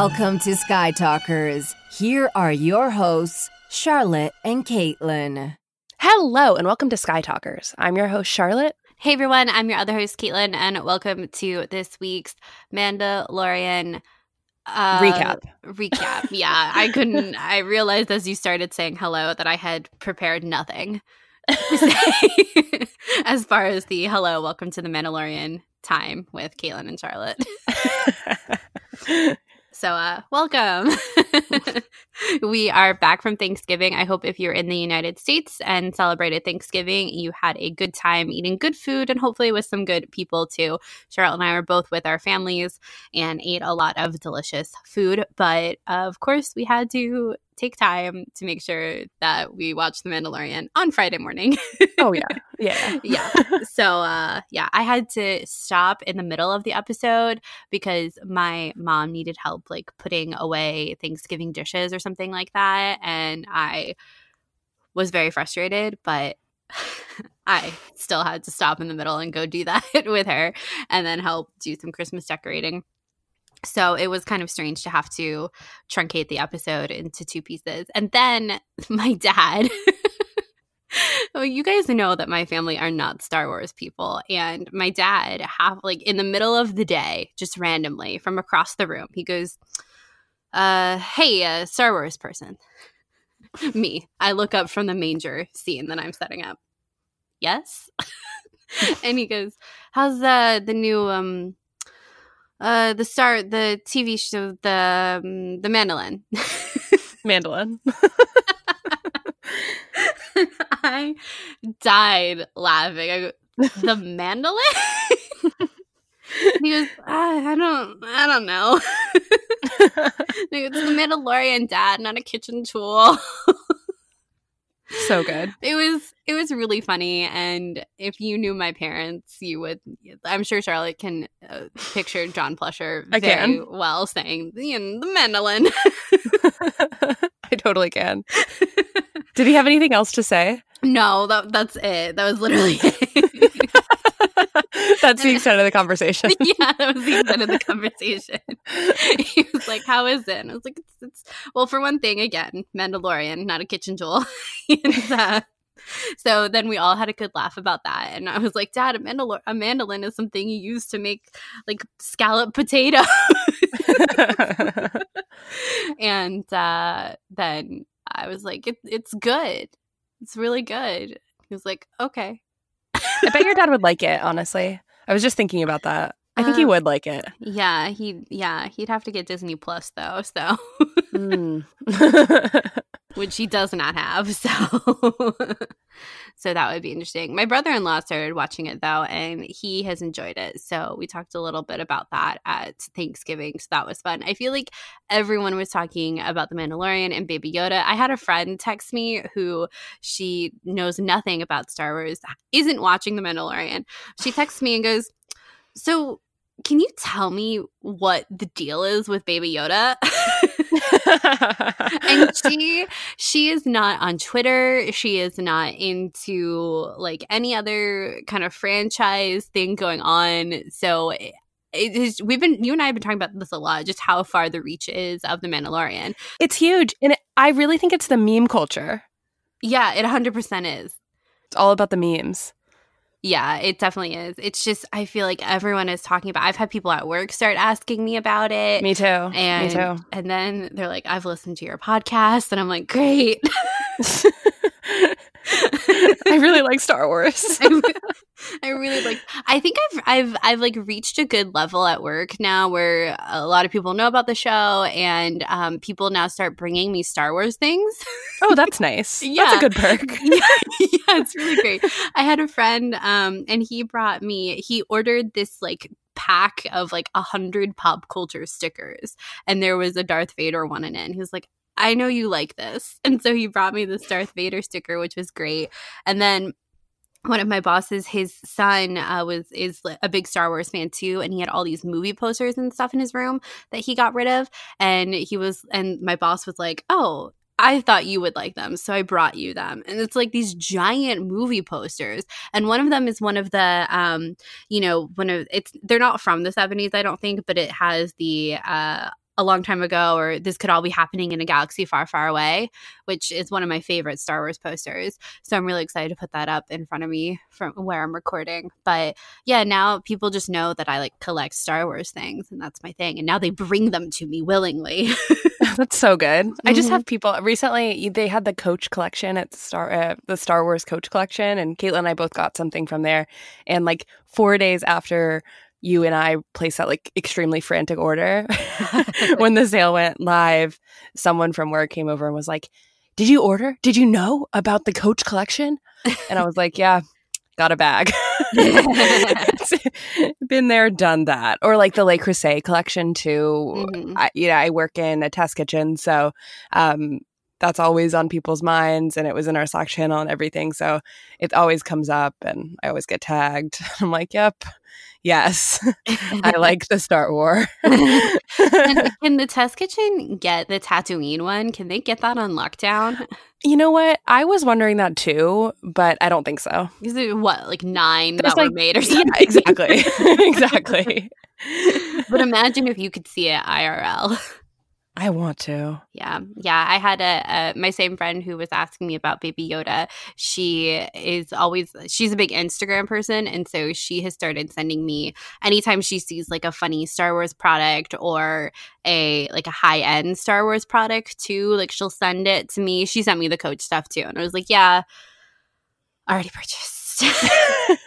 Welcome to Sky Talkers. Here are your hosts, Charlotte and Caitlin. Hello, and welcome to Sky Talkers. I'm your host, Charlotte. Hey everyone, I'm your other host, Caitlin, and welcome to this week's Mandalorian uh, Recap. Recap. Yeah, I couldn't. I realized as you started saying hello that I had prepared nothing to say as far as the hello, welcome to the Mandalorian time with Caitlin and Charlotte. So, uh, welcome. we are back from Thanksgiving. I hope if you're in the United States and celebrated Thanksgiving, you had a good time eating good food and hopefully with some good people too. Charlotte and I were both with our families and ate a lot of delicious food. But of course, we had to take time to make sure that we watch The Mandalorian on Friday morning. oh yeah. Yeah. yeah. So uh yeah, I had to stop in the middle of the episode because my mom needed help like putting away Thanksgiving dishes or something like that and I was very frustrated, but I still had to stop in the middle and go do that with her and then help do some Christmas decorating. So it was kind of strange to have to truncate the episode into two pieces. And then my dad, well, you guys know that my family are not Star Wars people. And my dad, half like in the middle of the day, just randomly from across the room, he goes, uh, Hey, uh, Star Wars person. Me. I look up from the manger scene that I'm setting up. Yes. and he goes, How's the the new um uh the star the tv show the um, the mandolin. Mandolin. i died laughing. I go, the mandolin? He goes ah, i don't i don't know. It's the mandalorian dad not a kitchen tool so good. It was it was really funny, and if you knew my parents, you would. I'm sure Charlotte can uh, picture John Plusher I very can. well saying know, the mandolin. I totally can. Did he have anything else to say? no, that that's it. That was literally it. That's the extent of the conversation. yeah, that was the extent of the conversation. he was like, "How is it?" And I was like, "It's, it's well, for one thing, again, Mandalorian, not a kitchen tool." and, uh, so then we all had a good laugh about that, and I was like, "Dad, a, a mandolin is something you use to make like scallop potato." and uh, then I was like, it, "It's good. It's really good." He was like, "Okay." I bet your dad would like it, honestly. I was just thinking about that. I think he Um, would like it. Yeah, he yeah he'd have to get Disney Plus though, so Mm. which he does not have. So so that would be interesting. My brother in law started watching it though, and he has enjoyed it. So we talked a little bit about that at Thanksgiving. So that was fun. I feel like everyone was talking about the Mandalorian and Baby Yoda. I had a friend text me who she knows nothing about Star Wars, isn't watching the Mandalorian. She texts me and goes, "So." Can you tell me what the deal is with Baby Yoda? and she she is not on Twitter. She is not into like any other kind of franchise thing going on. So it is we've been you and I have been talking about this a lot, just how far the reach is of the Mandalorian. it's huge. And it, I really think it's the meme culture. Yeah, it 100% is. It's all about the memes. Yeah, it definitely is. It's just I feel like everyone is talking about. I've had people at work start asking me about it. Me too. and Me too. and then they're like, "I've listened to your podcast," and I'm like, "Great." I really like Star Wars. I, I really like I think I've I've I've like reached a good level at work now where a lot of people know about the show and um, people now start bringing me Star Wars things. Oh, that's nice. yeah, That's a good perk. yeah, yeah, it's really great. I had a friend um and he brought me he ordered this like pack of like a hundred pop culture stickers and there was a Darth Vader one in it and he was like I know you like this. And so he brought me this Darth Vader sticker, which was great. And then one of my bosses, his son uh, was is a big Star Wars fan too, and he had all these movie posters and stuff in his room that he got rid of. And he was, and my boss was like, "Oh, I thought you would like them, so I brought you them." And it's like these giant movie posters, and one of them is one of the, um, you know, one of it's they're not from the seventies, I don't think, but it has the uh a long time ago or this could all be happening in a galaxy far far away which is one of my favorite star wars posters so i'm really excited to put that up in front of me from where i'm recording but yeah now people just know that i like collect star wars things and that's my thing and now they bring them to me willingly That's so good. I just have people recently. They had the Coach collection at Star, uh, the Star Wars Coach collection, and Caitlin and I both got something from there. And like four days after you and I placed that like extremely frantic order, when the sale went live, someone from work came over and was like, "Did you order? Did you know about the Coach collection?" And I was like, "Yeah." Got a bag. Been there, done that. Or like the Le Creuset collection too. Mhm. I, you know, I work in a test kitchen, so um, that's always on people's minds, and it was in our Slack channel and everything. So it always comes up, and I always get tagged. I'm like, "Yep, yes, I like the Star War." can, can the test kitchen get the Tatooine one? Can they get that on lockdown? you know what? I was wondering that too, but I don't think so. Is it what, like nine There's that were made or Yeah, something? exactly, exactly. but imagine if you could see it IRL. I want to. Yeah, yeah. I had a, a my same friend who was asking me about Baby Yoda. She is always she's a big Instagram person, and so she has started sending me anytime she sees like a funny Star Wars product or a like a high end Star Wars product too. Like she'll send it to me. She sent me the Coach stuff too, and I was like, yeah, already purchased.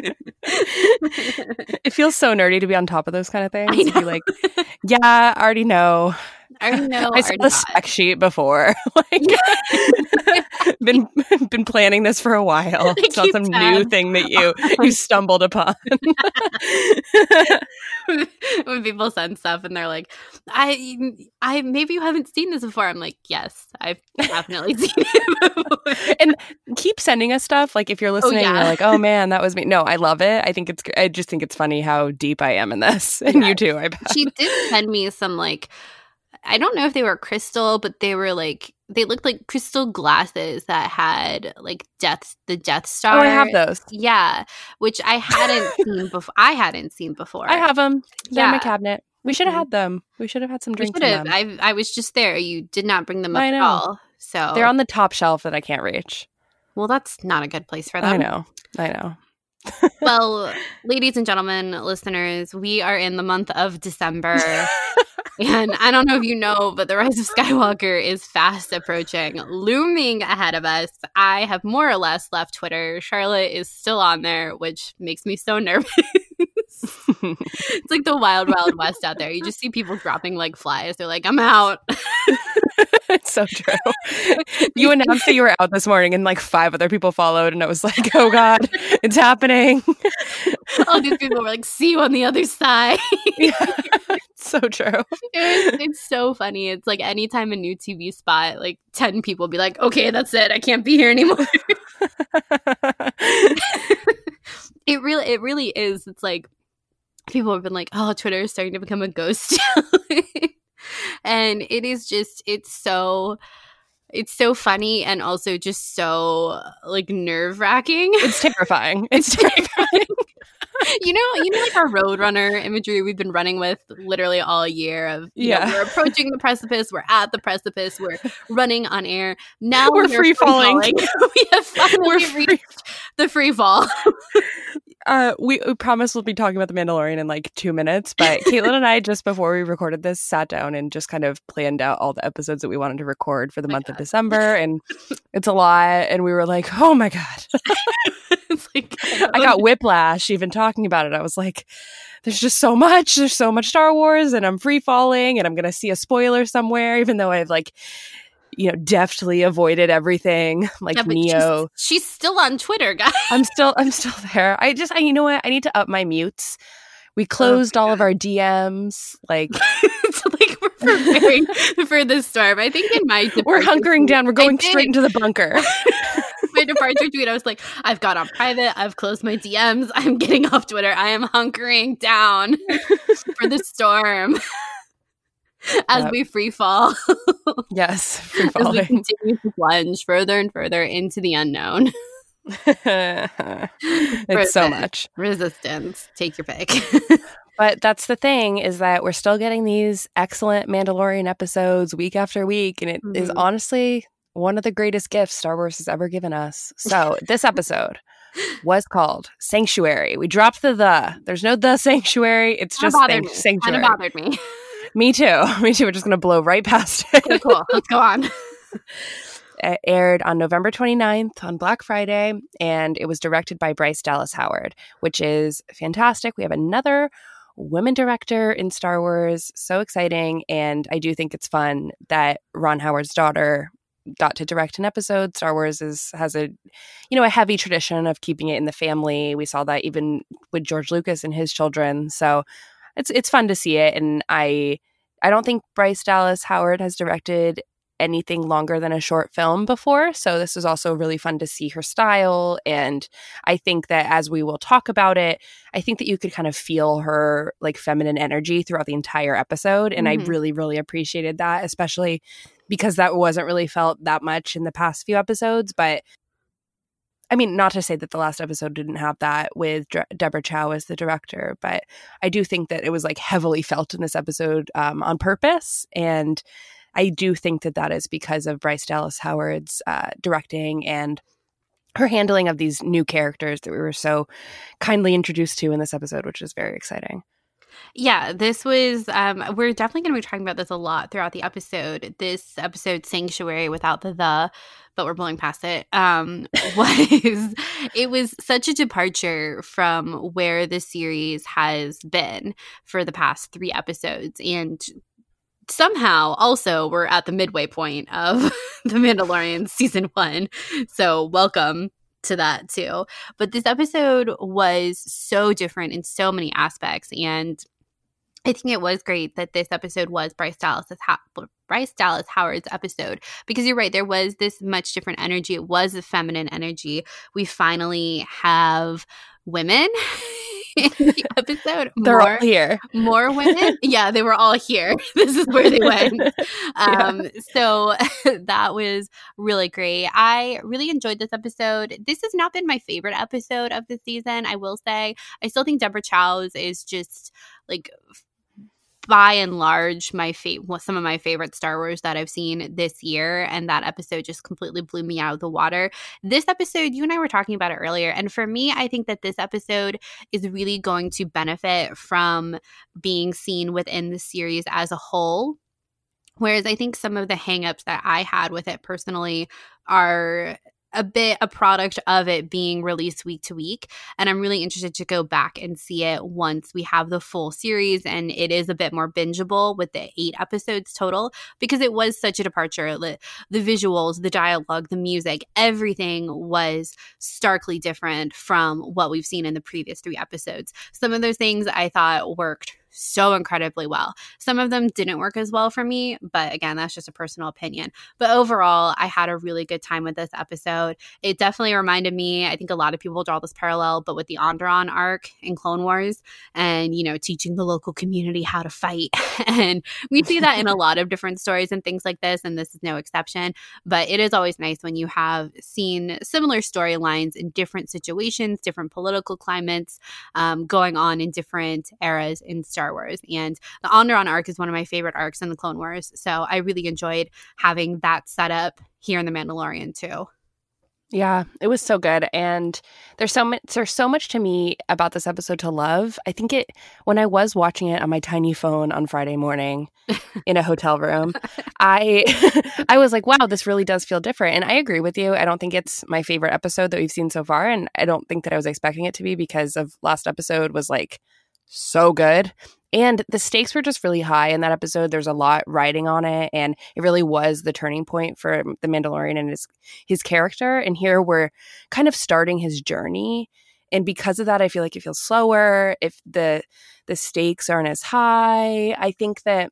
it feels so nerdy to be on top of those kind of things. Be like, yeah, I already know. I know. I saw the got. spec sheet before. like, been been planning this for a while. It's not some new thing that you you stumbled upon. when people send stuff and they're like, I, I maybe you haven't seen this before. I'm like, yes, I've definitely seen it before. and keep sending us stuff. Like if you're oh, listening, and yeah. you're like, oh man, that was me. No, I love it. I think it's. I just think it's funny how deep I am in this, and Yeah. you too. I bet. she did send me some like, I don't know if they were crystal, but they were like they looked like crystal glasses that had like death the Death Star. oh, I have those. Yeah, which I hadn't seen before. I hadn't seen before. I have them. They're in my cabinet. We should have Mhm. had them. We should have had some drinks. should have. I I was just there. You did not bring them up I at know. all. So They're on the top shelf that I can't reach. well, that's not a good place for them. I know. I know. well, ladies and gentlemen, listeners, we are in the month of December. and I don't know if you know, but the Rise of Skywalker is fast approaching, looming ahead of us. I have more or less left Twitter. Charlotte is still on there, which makes me so nervous. it's like the wild, wild west out there. You just see people dropping like flies. They're like, I'm out. it's so true. you announced that you were out this morning, and like five other people followed, and I was like, "Oh God, it's happening!" All these people were like, see you on the other side. yeah, it's so true. It's, it's so funny. It's like anytime a new TV spot, like 10 people be like, okay, that's it. I can't be here anymore. it really, it really is. It's like people have been like, oh, Twitter is starting to become a ghost and it is just, it's so, it's so funny and also just so like nerve wracking. it's terrifying. It's terrifying. you know, you know, like our roadrunner imagery we've been running with literally all year of you know, Yeah. we're approaching the precipice, we're at the precipice, we're running on air. Now We're we free falling. free-falling. we have finally We're reached the free fall. Uh, we, we promise we'll be talking about the Mandalorian in like two minutes, but Caitlin and I just before we recorded this sat down and just kind of planned out all the episodes that we wanted to record for the my month of December, and it's a lot. And we were like, "Oh my god!" it's like I got whiplash even talking about it. I was like, there's just so much. There's so much Star Wars, and I'm free falling, and I'm gonna see a spoiler somewhere, even though I've like, you know, deftly avoided everything like Yeah, Neo. She's, she's still on Twitter, guys. I'm still, I'm still there. I just, I, you know what? I need to up my mutes. We closed oh, all of our DMs. Like it's like we're preparing for the storm. I think in my we're hunkering down. We're going straight into the bunker. my departure tweet, I was like, I've got on private, I've closed my DMs, I'm getting off Twitter, I am hunkering down for the storm as Yep. we free fall, yes, free as we continue to plunge further and further into the unknown. it's so much. Resistance, take your pick. But that's the thing is that we're still getting these excellent Mandalorian episodes week after week. And it mm-hmm. is honestly one of the greatest gifts Star Wars has ever given us. So this episode was called Sanctuary. We dropped the the. There's no the sanctuary. It's just sanctuary. Kind of bothered me. Me too. Me too. We're just gonna blow right past it. Okay, cool. Let's go on. it aired on November 29th on Black Friday, and it was directed by Bryce Dallas Howard, which is fantastic. We have another women director in Star Wars. So exciting. And I do think it's fun that Ron Howard's daughter got to direct an episode. Star Wars is has a you know a heavy tradition of keeping it in the family. We saw that even with George Lucas and his children. So it's it's fun to see it and I I don't think Bryce Dallas Howard has directed anything longer than a short film before. So this was also really fun to see her style. And I think that as we will talk about it, I think that you could kind of feel her like feminine energy throughout the entire episode. And mm-hmm. I really, really appreciated that, especially because that wasn't really felt that much in the past few episodes. But I mean, not to say that the last episode didn't have that with Deborah Chow as the director, but I do think that it was like heavily felt in this episode um, on purpose. And I do think that that is because of Bryce Dallas Howard's uh, directing and her handling of these new characters that we were so kindly introduced to in this episode, which is very exciting. Yeah, this was, um, we're definitely going to be talking about this a lot throughout the episode. This episode, Sanctuary, without the the, but we're blowing past it, um, was, it was such a departure from where the series has been for the past three episodes. And somehow also we're at the midway point of the Mandalorian season one. So welcome to that too. But this episode was so different in so many aspects. And I think it was great that this episode was Bryce Dallas's ha- Bryce Dallas Howard's episode because you're right there was this much different energy it was a feminine energy we finally have women the episode. They're more, all here. More women. yeah, they were all here. This is where they went. Um, yeah. So that was really great. I really enjoyed this episode. This has not been my favorite episode of the season, I will say. I still think Deborah Chow's is just like by and large my fa- some of my favorite Star Wars that I've seen this year and that episode just completely blew me out of the water. This episode you and I were talking about it earlier and for me I think that this episode is really going to benefit from being seen within the series as a whole. Whereas I think some of the hangups that I had with it personally are a bit a product of it being released week to week and i'm really interested to go back and see it once we have the full series and it is a bit more bingeable with the eight episodes total because it was such a departure. The, visuals the dialogue the music everything was starkly different from what we've seen in the previous three episodes. Some of those things i thought worked so incredibly well. Some of them didn't work as well for me, but again, that's just a personal opinion. But overall, I had a really good time with this episode. It definitely reminded me, I think a lot of people draw this parallel, but with the Onderon arc in Clone Wars and, you know, teaching the local community how to fight. and we see that in a lot of different stories and things like this, and this is no exception. But it is always nice when you have seen similar storylines in different situations, different political climates um, going on in different eras in Star Wars. And the Onderon arc is one of my favorite arcs in the Clone Wars. So I really enjoyed having that set up here in The Mandalorian too. Yeah, it was so good, and there's so much. There's so much to me about this episode to love. I think it when I was watching it on my tiny phone on Friday morning in a hotel room, I I was like, "Wow, this really does feel different." And I agree with you. I don't think it's my favorite episode that we've seen so far, and I don't think that I was expecting it to be because of last episode was like so good. And the stakes were just really high in that episode. There's a lot riding on it, and it really was the turning point for the Mandalorian and his his character. And here we're kind of starting his journey, and because of that, I feel like it feels slower. If the the stakes aren't as high, I think that,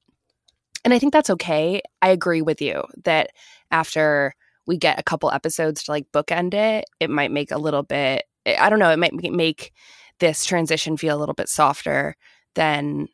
and I think that's okay. I agree with you that after we get a couple episodes to like bookend it, it might make a little bit. I don't know. It might make this transition feel a little bit softer than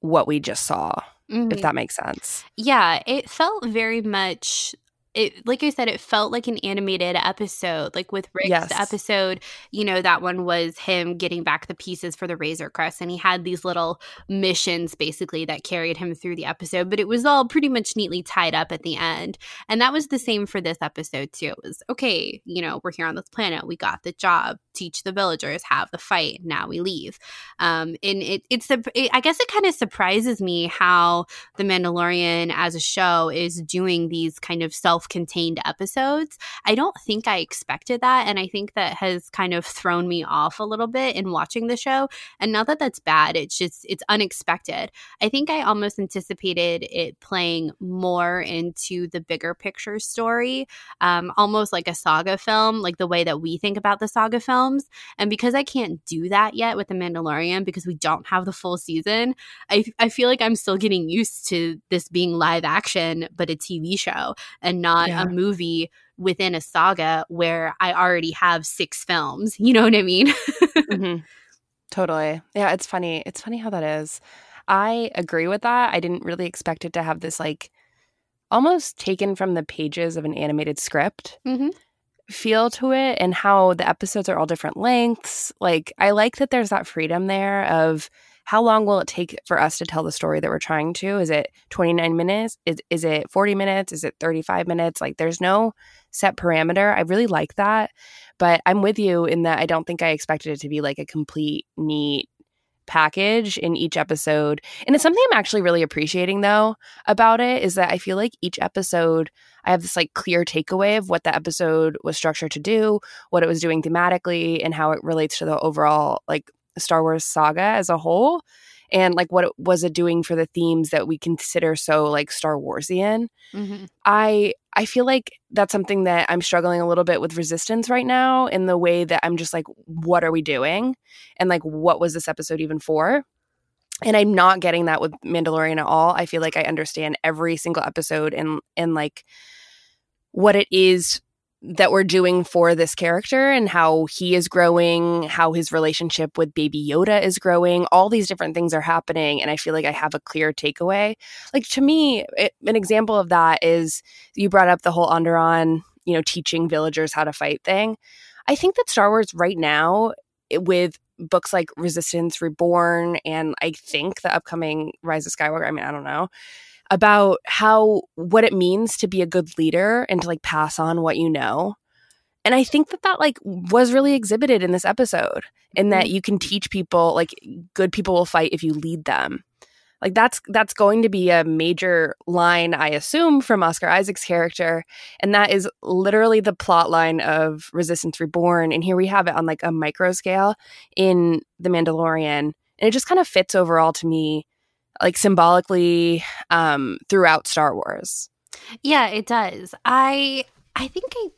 what we just saw, mm-hmm. if that makes sense. Yeah, it felt very much it like I said, it felt like an animated episode. Like with Rick's Yes. episode, you know, that one was him getting back the pieces for the Razor Crest, and he had these little missions basically that carried him through the episode. But it was all pretty much neatly tied up at the end, and that was the same for this episode too. It was okay, you know, we're here on this planet, we got the job, teach the villagers, have the fight, now we leave. Um, and it it's the it, I guess it kind of surprises me how the Mandalorian as a show is doing these kind of self-contained episodes. I don't think I expected that and I think that has kind of thrown me off a little bit in watching the show. And not that that's bad, it's just it's unexpected. I think I almost anticipated it playing more into the bigger picture story, um, almost like a saga film, like the way that we think about the saga films. And because I can't do that yet with The Mandalorian because we don't have the full season, I, I feel like I'm still getting used to this being live action, but a TV show and not Yeah. a movie within a saga where I already have six films. You know what I mean? Mhm. Totally. Yeah, it's funny. It's funny how that is. I agree with that. I didn't really expect it to have this like almost taken from the pages of an animated script Mhm. Feel to it and how the episodes are all different lengths. Like I like that there's that freedom there of how long will it take for us to tell the story that we're trying to? Is it 29 minutes? Is, is it 40 minutes? Is it 35 minutes? Like there's no set parameter. I really like that. But I'm with you in that I don't think I expected it to be like a complete, neat package in each episode. And it's something I'm actually really appreciating though about it is that I feel like each episode I have this like clear takeaway of what the episode was structured to do, what it was doing thematically, and how it relates to the overall like Star Wars saga as a whole. And like what it, was it doing for the themes that we consider so like Star Warsian. Mhm. I I feel like that's something that I'm struggling a little bit with resistance right now in the way that I'm just like, what are we doing? And like what was this episode even for? And I'm not getting that with Mandalorian at all. I feel like I understand every single episode and and like what it is that we're doing for this character and how he is growing, how his relationship with baby Yoda is growing. All these different things are happening and I feel like I have a clear takeaway like to me it, an example of that is you brought up the whole Onderon, you know, teaching villagers how to fight thing. I think that Star Wars right now it- with books like Resistance Reborn and I think the upcoming Rise of Skywalker, I mean, I don't know, about how what it means to be a good leader and to like pass on what you know. And I think that that like was really exhibited in this episode in that mm-hmm. you can teach people like good people will fight if you lead them. Like that's that's going to be a major line i assume from oscar isaac's character. And that is literally the plot line of resistance reborn. And here we have it on like a micro scale in the mandalorian. And it just kind of fits overall to me like symbolically um throughout star wars Yeah, it does. I I think I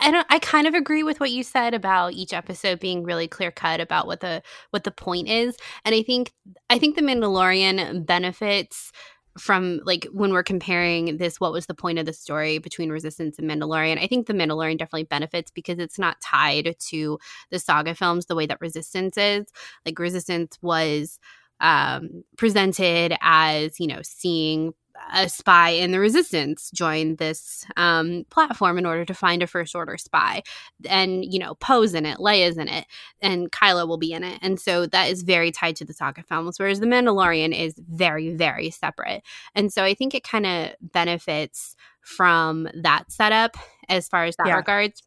I don't I kind of agree with what you said about each episode being really clear cut about what the what the point is. And I think I think the Mandalorian benefits from like when we're comparing this what was the point of the story between resistance and mandalorian i think the mandalorian definitely benefits because it's not tied to the saga films the way that resistance is like resistance was um presented as you know seeing a spy in the resistance join this um, platform in order to find a first order spy and you know poe's in it leia's in it and kylo will be in it. And so that is very tied to the saga films whereas the mandalorian is very very separate. And so i think it kind of benefits from that setup as far as that Yeah. regards.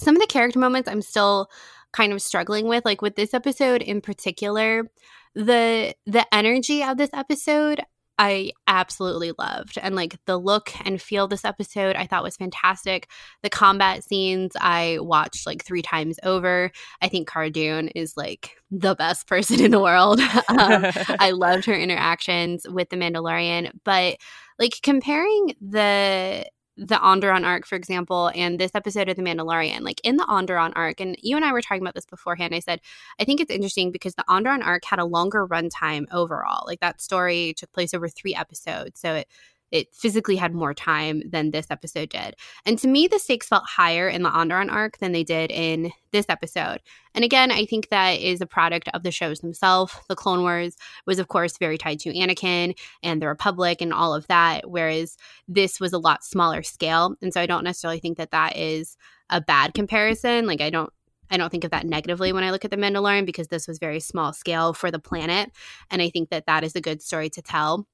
Some of the character moments i'm still kind of struggling with like with this episode in particular the the energy of this episode I absolutely loved. And like the look and feel of this episode, I thought was fantastic. The combat scenes I watched like three times over. I think Cara Dune is like the best person in the world. um, I loved her interactions with the Mandalorian, but like comparing the the Onderon arc, for example, and this episode of The Mandalorian, like in the Onderon arc, and you and I were talking about this beforehand. I said, I think it's interesting because the Onderon arc had a longer runtime overall. Like that story took place over three episodes. So it it physically had more time than this episode did. And to me, the stakes felt higher in the Onderon arc than they did in this episode. And again, I think that is a product of the shows themselves. The Clone Wars was, of course, very tied to Anakin and the Republic and all of that, whereas this was a lot smaller scale. And so I don't necessarily think that that is a bad comparison. Like, I don't I don't think of that negatively when I look at The Mandalorian because this was very small scale for the planet. And I think that that is a good story to tell.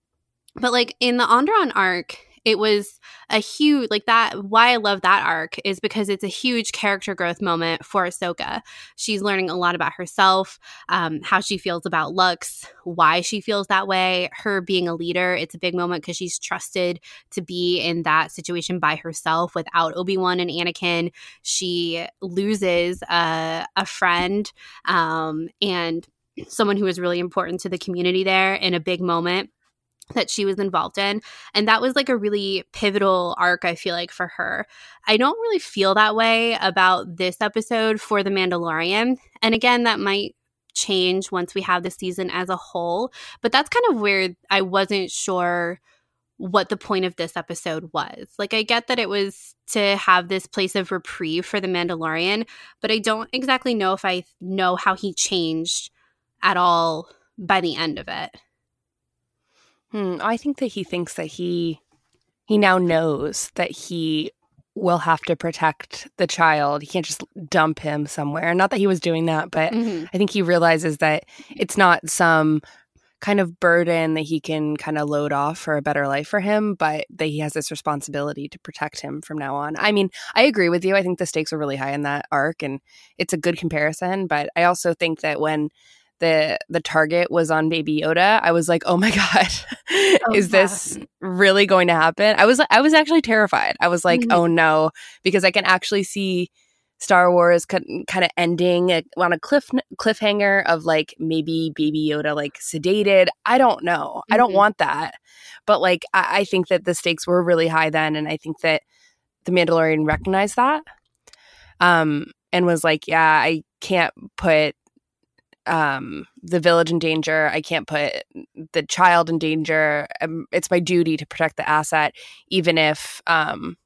But like in the Onderon arc, it was a huge like that why I love that arc is because it's a huge character growth moment for Ahsoka. She's learning a lot about herself, um, how she feels about Lux, why she feels that way, her being a leader. It's a big moment because she's trusted to be in that situation by herself without Obi-Wan and Anakin. She loses uh, a friend um, and someone who was really important to the community there in a big moment that she was involved in. And that was like a really pivotal arc, I feel like, for her. I don't really feel that way about this episode for The Mandalorian. And again, that might change once we have the season as a whole. But that's kind of where I wasn't sure what the point of this episode was. Like, I get that it was to have this place of reprieve for The Mandalorian, but I don't exactly know if I know how he changed at all by the end of it. Hmm, I think that he thinks that he he now knows that he will have to protect the child. He can't just dump him somewhere. Not that he was doing that, but mm-hmm. I think he realizes that it's not some kind of burden that he can kind of load off for a better life for him, but that he has this responsibility to protect him from now on. I mean, I agree with you. I think the stakes are really high in that arc and it's a good comparison, but I also think that when the the target was on baby yoda i was like oh my god oh, is this really going to happen i was i was actually terrified i was like mm-hmm. oh no because i can actually see star wars kind of ending on a cliff cliffhanger of like maybe baby yoda like sedated i don't know mm-hmm. i don't mm-hmm. want that but like I, I think that the stakes were really high then and i think that the mandalorian recognized that um and was like yeah i can't put um, the village in danger. I can't put the child in danger. Um, it's my duty to protect the asset, even if um,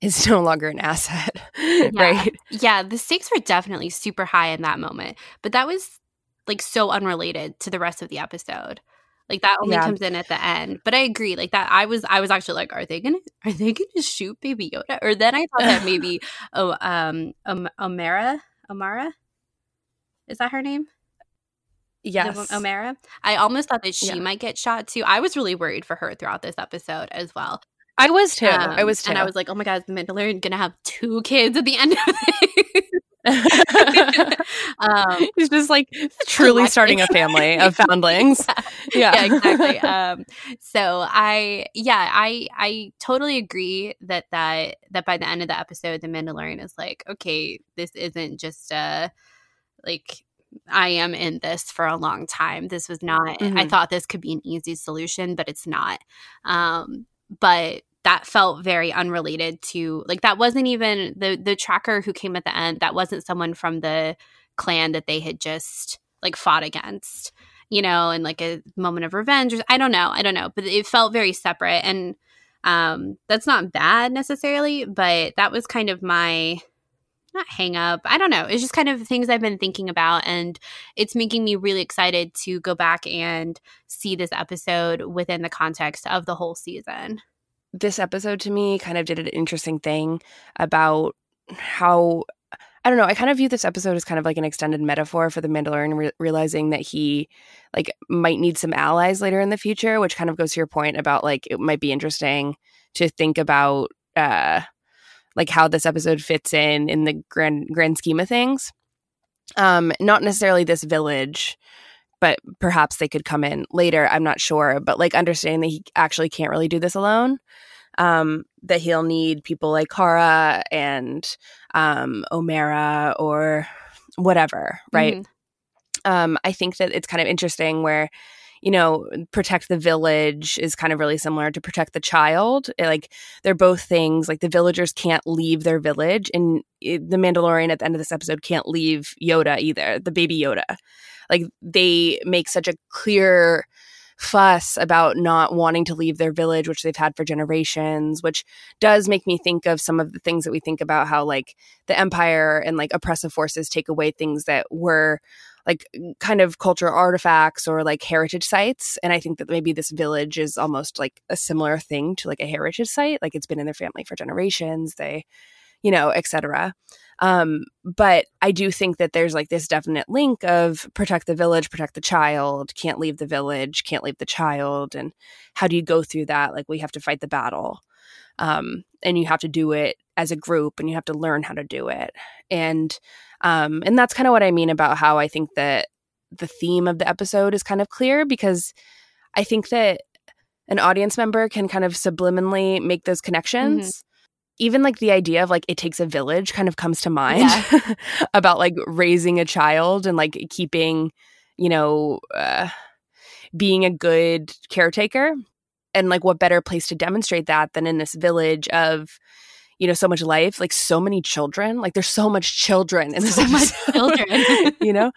it's no longer an asset. yeah. right? Yeah, the stakes were definitely super high in that moment, but that was like so unrelated to the rest of the episode. Like that only yeah. comes in at the end. But I agree. Like that I was I was actually like, are they gonna are they gonna shoot baby Yoda? Or then I thought that maybe oh um um Omera Amara is that her name? Yes. Omera. I almost thought that she yeah. might get shot too. I was really worried for her throughout this episode as well. I was too. Um, I was too. And I was like, oh my God, is the Mandalorian going to have two kids at the end of it? um, He's just like truly starting a family of foundlings. yeah, yeah. yeah exactly. Um, so I, yeah, I, I totally agree that that that by the end of the episode, the Mandalorian is like, okay, this isn't just a like I am in this for a long time. This was not mm-hmm. I thought this could be an easy solution, but it's not. Um but that felt very unrelated to like that wasn't even the the tracker who came at the end that wasn't someone from the clan that they had just like fought against you know and like a moment of revenge or i don't know i don't know but it felt very separate and um that's not bad necessarily but that was kind of my not hang up. I don't know. It's just kind of things I've been thinking about. And it's making me really excited to go back and see this episode within the context of the whole season. This episode to me kind of did an interesting thing about how. I don't know. I kind of view this episode as kind of like an extended metaphor for the Mandalorian re- realizing that he like might need some allies later in the future, which kind of goes to your point about like it might be interesting to think about uh like how this episode fits in in the grand grand scheme of things. Um, not necessarily this village, but perhaps they could come in later. I'm not sure, but like understanding that he actually can't really do this alone. Um, that he'll need people like Cara and um, Omera or whatever, right? Mm-hmm. Um, I think that it's kind of interesting where you know, protect the village is kind of really similar to protect the child. Eh, like they're both things. Like the villagers can't leave their village, and it, the Mandalorian at the end of this episode can't leave Yoda either, the baby Yoda. Like they make such a clear fuss about not wanting to leave their village, which they've had for generations, which does make me think of some of the things that we think about how like the empire and like oppressive forces take away things that were like kind of cultural artifacts or like heritage sites. And I think that maybe this village is almost like a similar thing to like a heritage site. Like it's been in their family for generations. They, you know, etc. Um, but I do think that there's like this definite link of protect the village, protect the child, can't leave the village, can't leave the child. And how do you go through that? Like we have to fight the battle. Um, and you have to do it as a group and you have to learn how to do it. And um, and that's kind of what I mean about how I think that the theme of the episode is kind of clear because I think that an audience member can kind of subliminally make those connections. Mm-hmm. Even like the idea of like it takes a village kind of comes to mind yeah. about like raising a child and like keeping, you know, uh, being a good caretaker. And like what better place to demonstrate that than in this village of you know so much life like so many children like there's so much children in this so much children. you know?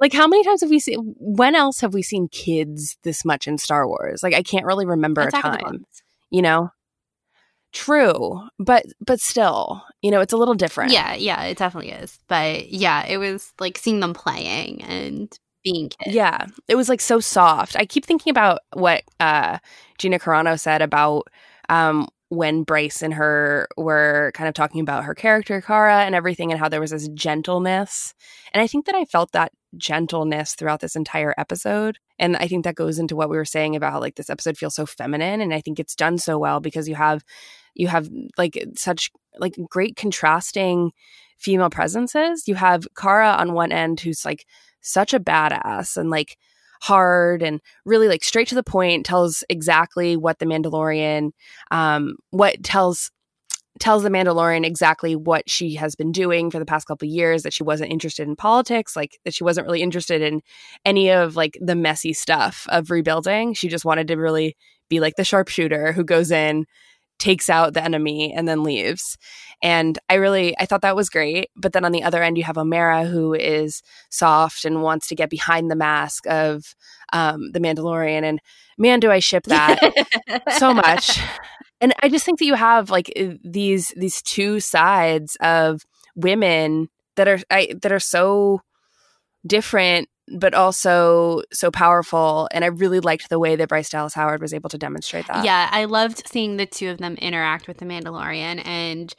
Like how many times have we seen when else have we seen kids this much in star wars? Like i can't really remember Attack a time you know? True but but still you know it's a little different. Yeah yeah it definitely is but yeah it was like seeing them playing and being kids. yeah it was like so soft. I keep thinking about what uh gina carano said about um when Bryce and her were kind of talking about her character, Cara, and everything, and how there was this gentleness. And I think that I felt that gentleness throughout this entire episode. And I think that goes into what we were saying about how like this episode feels so feminine. And I think it's done so well because you have you have like such like great contrasting female presences. You have Cara on one end who's like such a badass and like hard and really like straight to the point tells exactly what the mandalorian um what tells tells the mandalorian exactly what she has been doing for the past couple years that she wasn't interested in politics like that she wasn't really interested in any of like the messy stuff of rebuilding. She just wanted to really be like the sharpshooter who goes in takes out the enemy and then leaves. And I really I thought that was great. But then on the other end you have Omera who is soft and wants to get behind the mask of um, the Mandalorian. And man, do I ship that so much. And I just think that you have like these these two sides of women that are I, that are so different but also so powerful. And I really liked the way that Bryce Dallas Howard was able to demonstrate that. Yeah, I loved seeing the two of them interact with the Mandalorian. And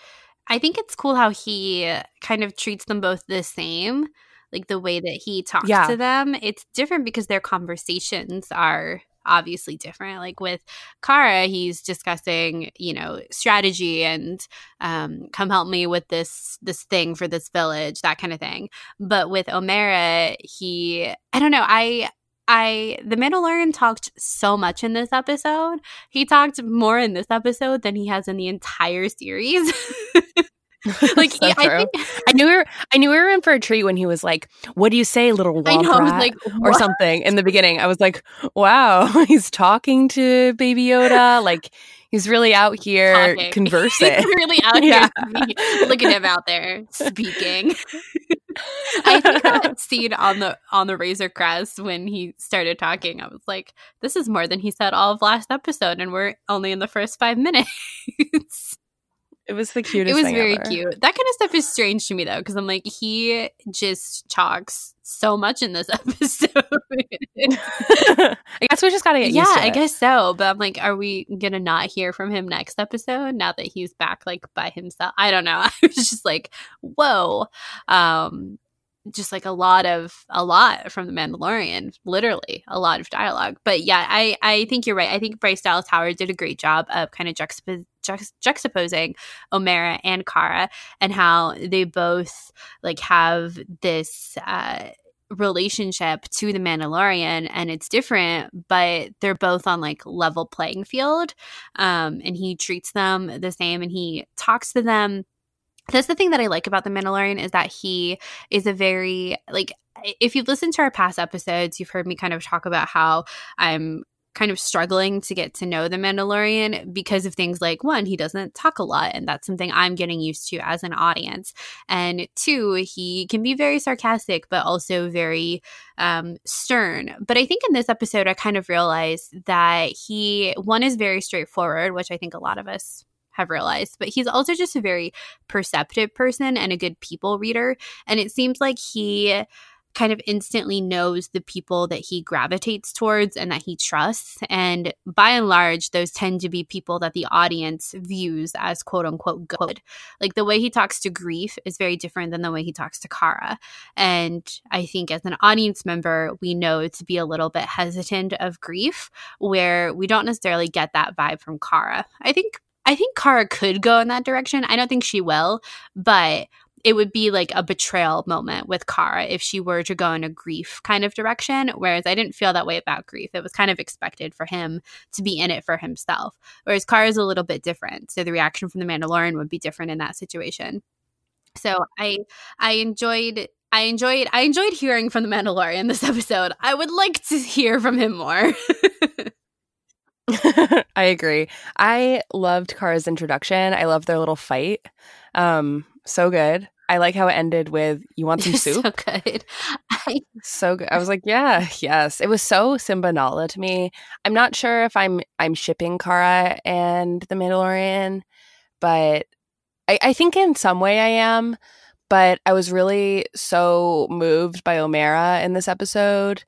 I think it's cool how he kind of treats them both the same. Like the way that he talks yeah. to them, it's different because their conversations are obviously different. Like with Cara, he's discussing, you know, strategy and um, come help me with this this thing for this village, that kind of thing. But with Omera, he I don't know, I I the Mandalorian talked so much in this episode. He talked more in this episode than he has in the entire series. like so I, think, I knew we were, I knew we were in for a treat when he was like, "What do you say, little womp know, rat?" Like, or something in the beginning. I was like, "Wow, he's talking to Baby Yoda." Like he's really out here talking. conversing. he's really out yeah. here. Look at him out there speaking. I think that scene on the on the Razor Crest when he started talking, I was like, "This is more than he said all of last episode, and we're only in the first five minutes." It was the cutest. It was very ever. cute. That kind of stuff is strange to me though, because I'm like, he just talks so much in this episode. I guess we just gotta get yeah, I guess so. But I'm like, are we gonna not hear from him next episode now that he's back like by himself? I don't know. I was just like, whoa. Um, just like a lot of a lot from the Mandalorian, literally a lot of dialogue. But yeah, I I think you're right. I think Bryce Dallas Howard did a great job of kind of juxtap- juxtaposing Omera and Cara and how they both like have this. Uh, relationship to the Mandalorian and it's different, but they're both on like level playing field. Um, and he treats them the same and he talks to them that's the thing that I like about the Mandalorian is that he is a very like if you've listened to our past episodes, you've heard me kind of talk about how I'm kind of struggling to get to know the Mandalorian because of things like one, he doesn't talk a lot, and that's something I'm getting used to as an audience. And two, he can be very sarcastic, but also very um, stern. But I think in this episode, I kind of realized that he, one, is very straightforward, which I think a lot of us have realized, but he's also just a very perceptive person and a good people reader. And it seems like he kind of instantly knows the people that he gravitates towards and that he trusts. And by and large, those tend to be people that the audience views as quote unquote good. Like the way he talks to Greef is very different than the way he talks to Cara. And I think as an audience member, we know to be a little bit hesitant of Greef, where we don't necessarily get that vibe from Cara. I think I think Cara could go in that direction. I don't think she will, but it would be like a betrayal moment with Cara if she were to go in a Greef kind of direction. Whereas I didn't feel that way about Greef. It was kind of expected for him to be in it for himself. Whereas Cara is a little bit different. So the reaction from the Mandalorian would be different in that situation. So I I enjoyed I enjoyed I enjoyed hearing from the Mandalorian this episode. I would like to hear from him more. I agree. I loved Cara's introduction. I loved their little fight. Um, so good. I like how it ended with "You want some soup?" so good. I- so good. I was like, "Yeah, yes." It was so Simba Nala to me. I'm not sure if I'm I'm shipping Cara and the Mandalorian, but I, I think in some way I am. But I was really so moved by Omera in this episode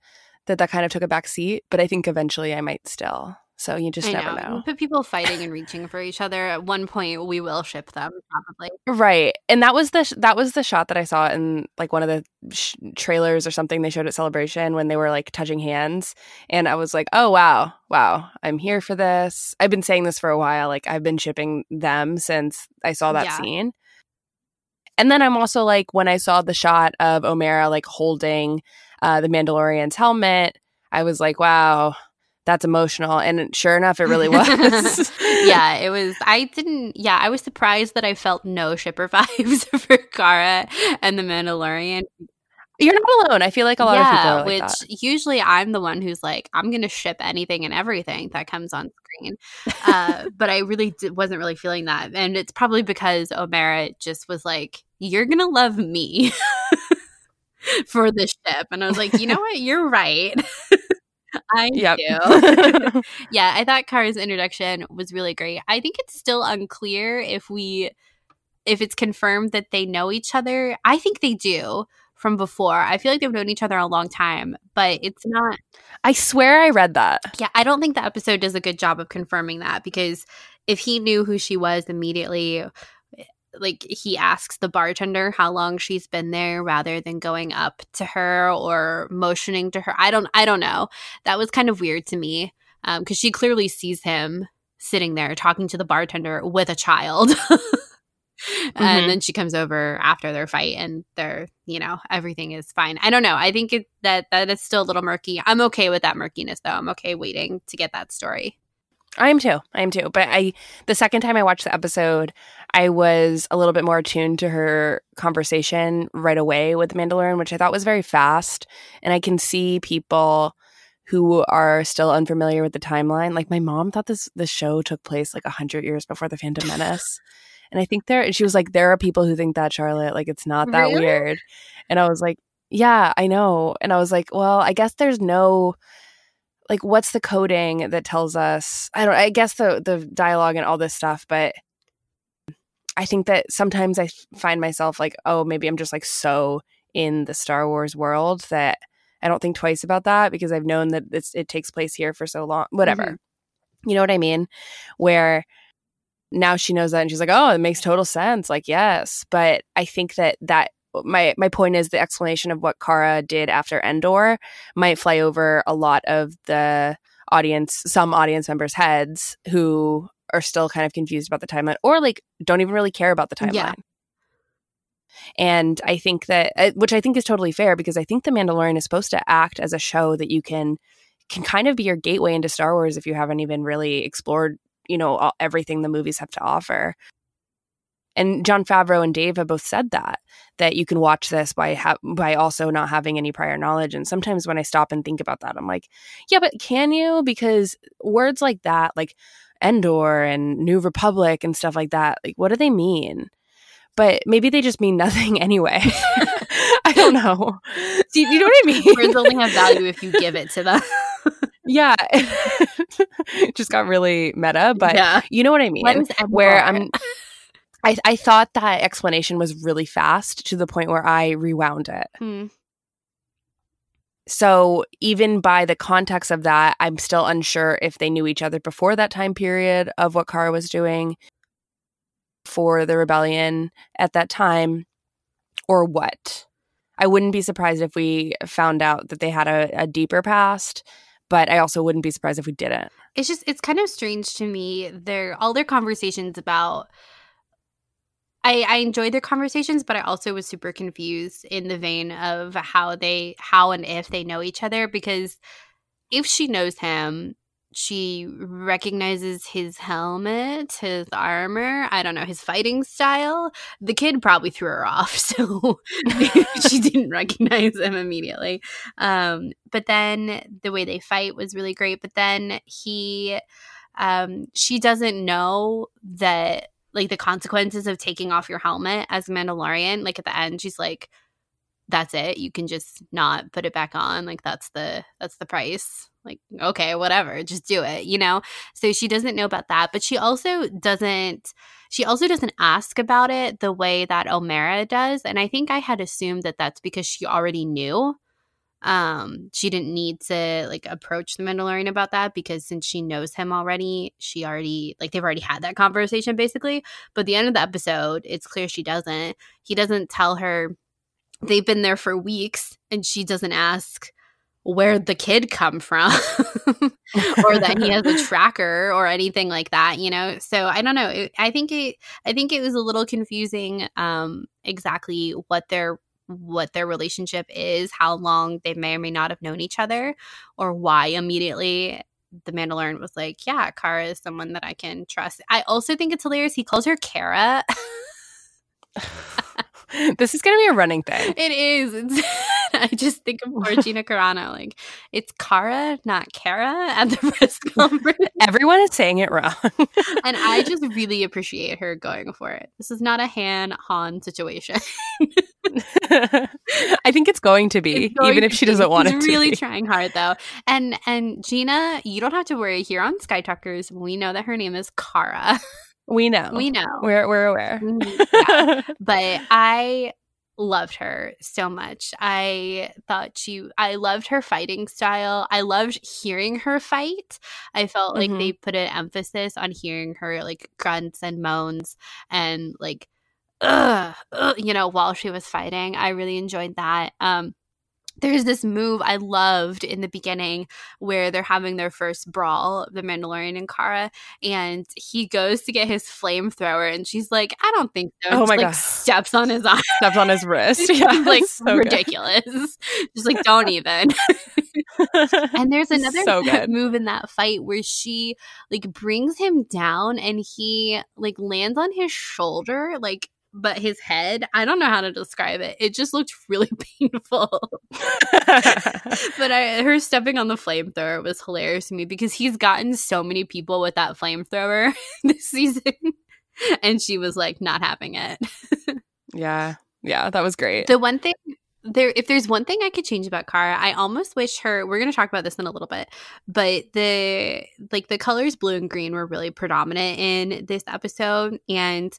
that that kind of took a back seat. But I think eventually I might still. So you just I never know. know. But people fighting and reaching for each other at one point we will ship them probably. Right. And that was the sh- that was the shot that I saw in like one of the sh- trailers or something they showed at Celebration when they were like touching hands and I was like, "Oh wow. Wow. I'm here for this." I've been saying this for a while. Like I've been shipping them since I saw that Yeah. scene. And then I'm also like when I saw the shot of Omera like holding uh the Mandalorian's helmet, I was like, "Wow, that's emotional." And sure enough, it really was. yeah, it was. I didn't. Yeah, I was surprised that I felt no shipper vibes for Cara and the Mandalorian. You're not alone. I feel like a lot of people like which that. usually I'm the one who's like, I'm going to ship anything and everything that comes on screen. Uh, but I really d- wasn't really feeling that, and it's probably because Omera just was like, "You're going to love me." For the ship, and I was like, you know what, you're right. I Yep. do. yeah, I thought Cara's introduction was really great. I think it's still unclear if we if it's confirmed that they know each other. I think they do from before. I feel like they've known each other a long time, but it's not I swear I read that. yeah, I don't think the episode does a good job of confirming that because if he knew who she was immediately like he asks the bartender how long she's been there rather than going up to her or motioning to her. I don't I don't know. That was kind of weird to me um cuz she clearly sees him sitting there talking to the bartender with a child. And then she comes over after their fight and they're, you know, everything is fine. I don't know. I think it, that that is still a little murky. I'm okay with that murkiness though. I'm okay waiting to get that story. I am too. I am too. But I, the second time I watched the episode, I was a little bit more attuned to her conversation right away with the Mandalorian, which I thought was very fast. And I can see people who are still unfamiliar with the timeline. Like my mom thought this this show took place like a hundred years before the Phantom Menace. And I think there, she was like, there are people who think that Charlotte, like it's not that Really? weird. And I was like, yeah, I know. And I was like, well, I guess there's no like what's the coding that tells us i don't i guess the the dialogue and all this stuff but i think that sometimes I find myself like oh maybe i'm just like so in the star wars world that i don't think twice about that because i've known that it's, it takes place here for so long whatever. Mm-hmm. You know what i mean? Where now she knows that and she's like oh it makes total sense like yes. But i think that that uh, my my point is the explanation of what Cara did after Endor might fly over a lot of the audience, some audience members' heads who are still kind of confused about the timeline or like don't even really care about the timeline. Yeah. And I think that, uh, which I think is totally fair, because I think The Mandalorian is supposed to act as a show that you can can kind of be your gateway into Star Wars if you haven't even really explored, you know, all, everything the movies have to offer. And Jon Favreau and Dave have both said that that you can watch this by ha- by also not having any prior knowledge. And sometimes when I stop and think about that, I'm like, yeah, but can you? Because words like that, like Endor and New Republic and stuff like that, like what do they mean? But maybe they just mean nothing anyway. I don't know. Do you, you know what I mean? Words only have value if you give it to them. yeah, just got really meta, but Yeah. you know what I mean. Where I'm, I I thought that explanation was really fast to the point where I rewound it. Hmm. So even by the context of that, I'm still unsure if they knew each other before that time period of what Cara was doing for the rebellion at that time, or what. I wouldn't be surprised if we found out that they had a, a deeper past, but I also wouldn't be surprised if we didn't. it's just it's kind of strange to me their all their conversations about I, I enjoyed their conversations, but I also was super confused in the vein of how they how and if they know each other because if she knows him, she recognizes his helmet, his armor, I don't know, his fighting style. The kid probably threw her off, so she didn't recognize him immediately. Um, but then the way they fight was really great. But then he, um, she doesn't know that like the consequences of taking off your helmet as Mandalorian. Like at the end, she's like, "That's it. You can just not put it back on. Like that's the that's the price." Like okay, whatever, just do it. You know. So she doesn't know about that, but she also doesn't. She also doesn't ask about it the way that Omera does, and I think I had assumed that that's because she already knew um she didn't need to like approach the mandalorian about that because since she knows him already she already like they've already had that conversation basically. But the end of the episode it's clear she doesn't. He doesn't tell her they've been there for weeks and she doesn't ask where the kid come from or that he has a tracker or anything like that you know? So i don't know. It- i think it i think it was a little confusing um exactly what their what their relationship is how long they may or may not have known each other or why immediately the mandalorian was like yeah kara is someone that i can trust i also think it's hilarious he calls her kara this is going to be a running thing. it is it's, i just think of poor gina carano like it's kara not kara at the press conference Everyone is saying it wrong. and I just really appreciate her going for it. This is not a Han Han situation. I think it's going to be, going even if she doesn't want She's it to. really be. trying hard though. And and Gina, you don't have to worry. Here on Sky Talkers, we know that her name is Kara. we know. we know. We're we're aware. Mhm, yeah. But I loved her so much. I thought she I loved her fighting style. I loved hearing her fight. I felt like Mhm. they put an emphasis on hearing her like grunts and moans and like ugh, ugh, you know, while she was fighting. I really enjoyed that. Um there's this move I loved in the beginning where they're having their first brawl, the Mandalorian and Cara, and he goes to get his flamethrower, and she's like, "I don't think so." Oh my like, God. steps on his arm, steps on his wrist. Yeah, like so good. ridiculous. just like, don't even. And there's another So good. move in that fight where she like brings him down, and he like lands on his shoulder, like. But his head, I don't know how to describe it. It just looked really painful. but I, her stepping on the flamethrower was hilarious to me because he's gotten so many people with that flamethrower this season, and she was like not having it. yeah, yeah, that was great. The one thing there, if there's one thing I could change about Cara, I almost wish her. We're going to talk about this in a little bit, but the like the colors blue and green were really predominant in this episode, and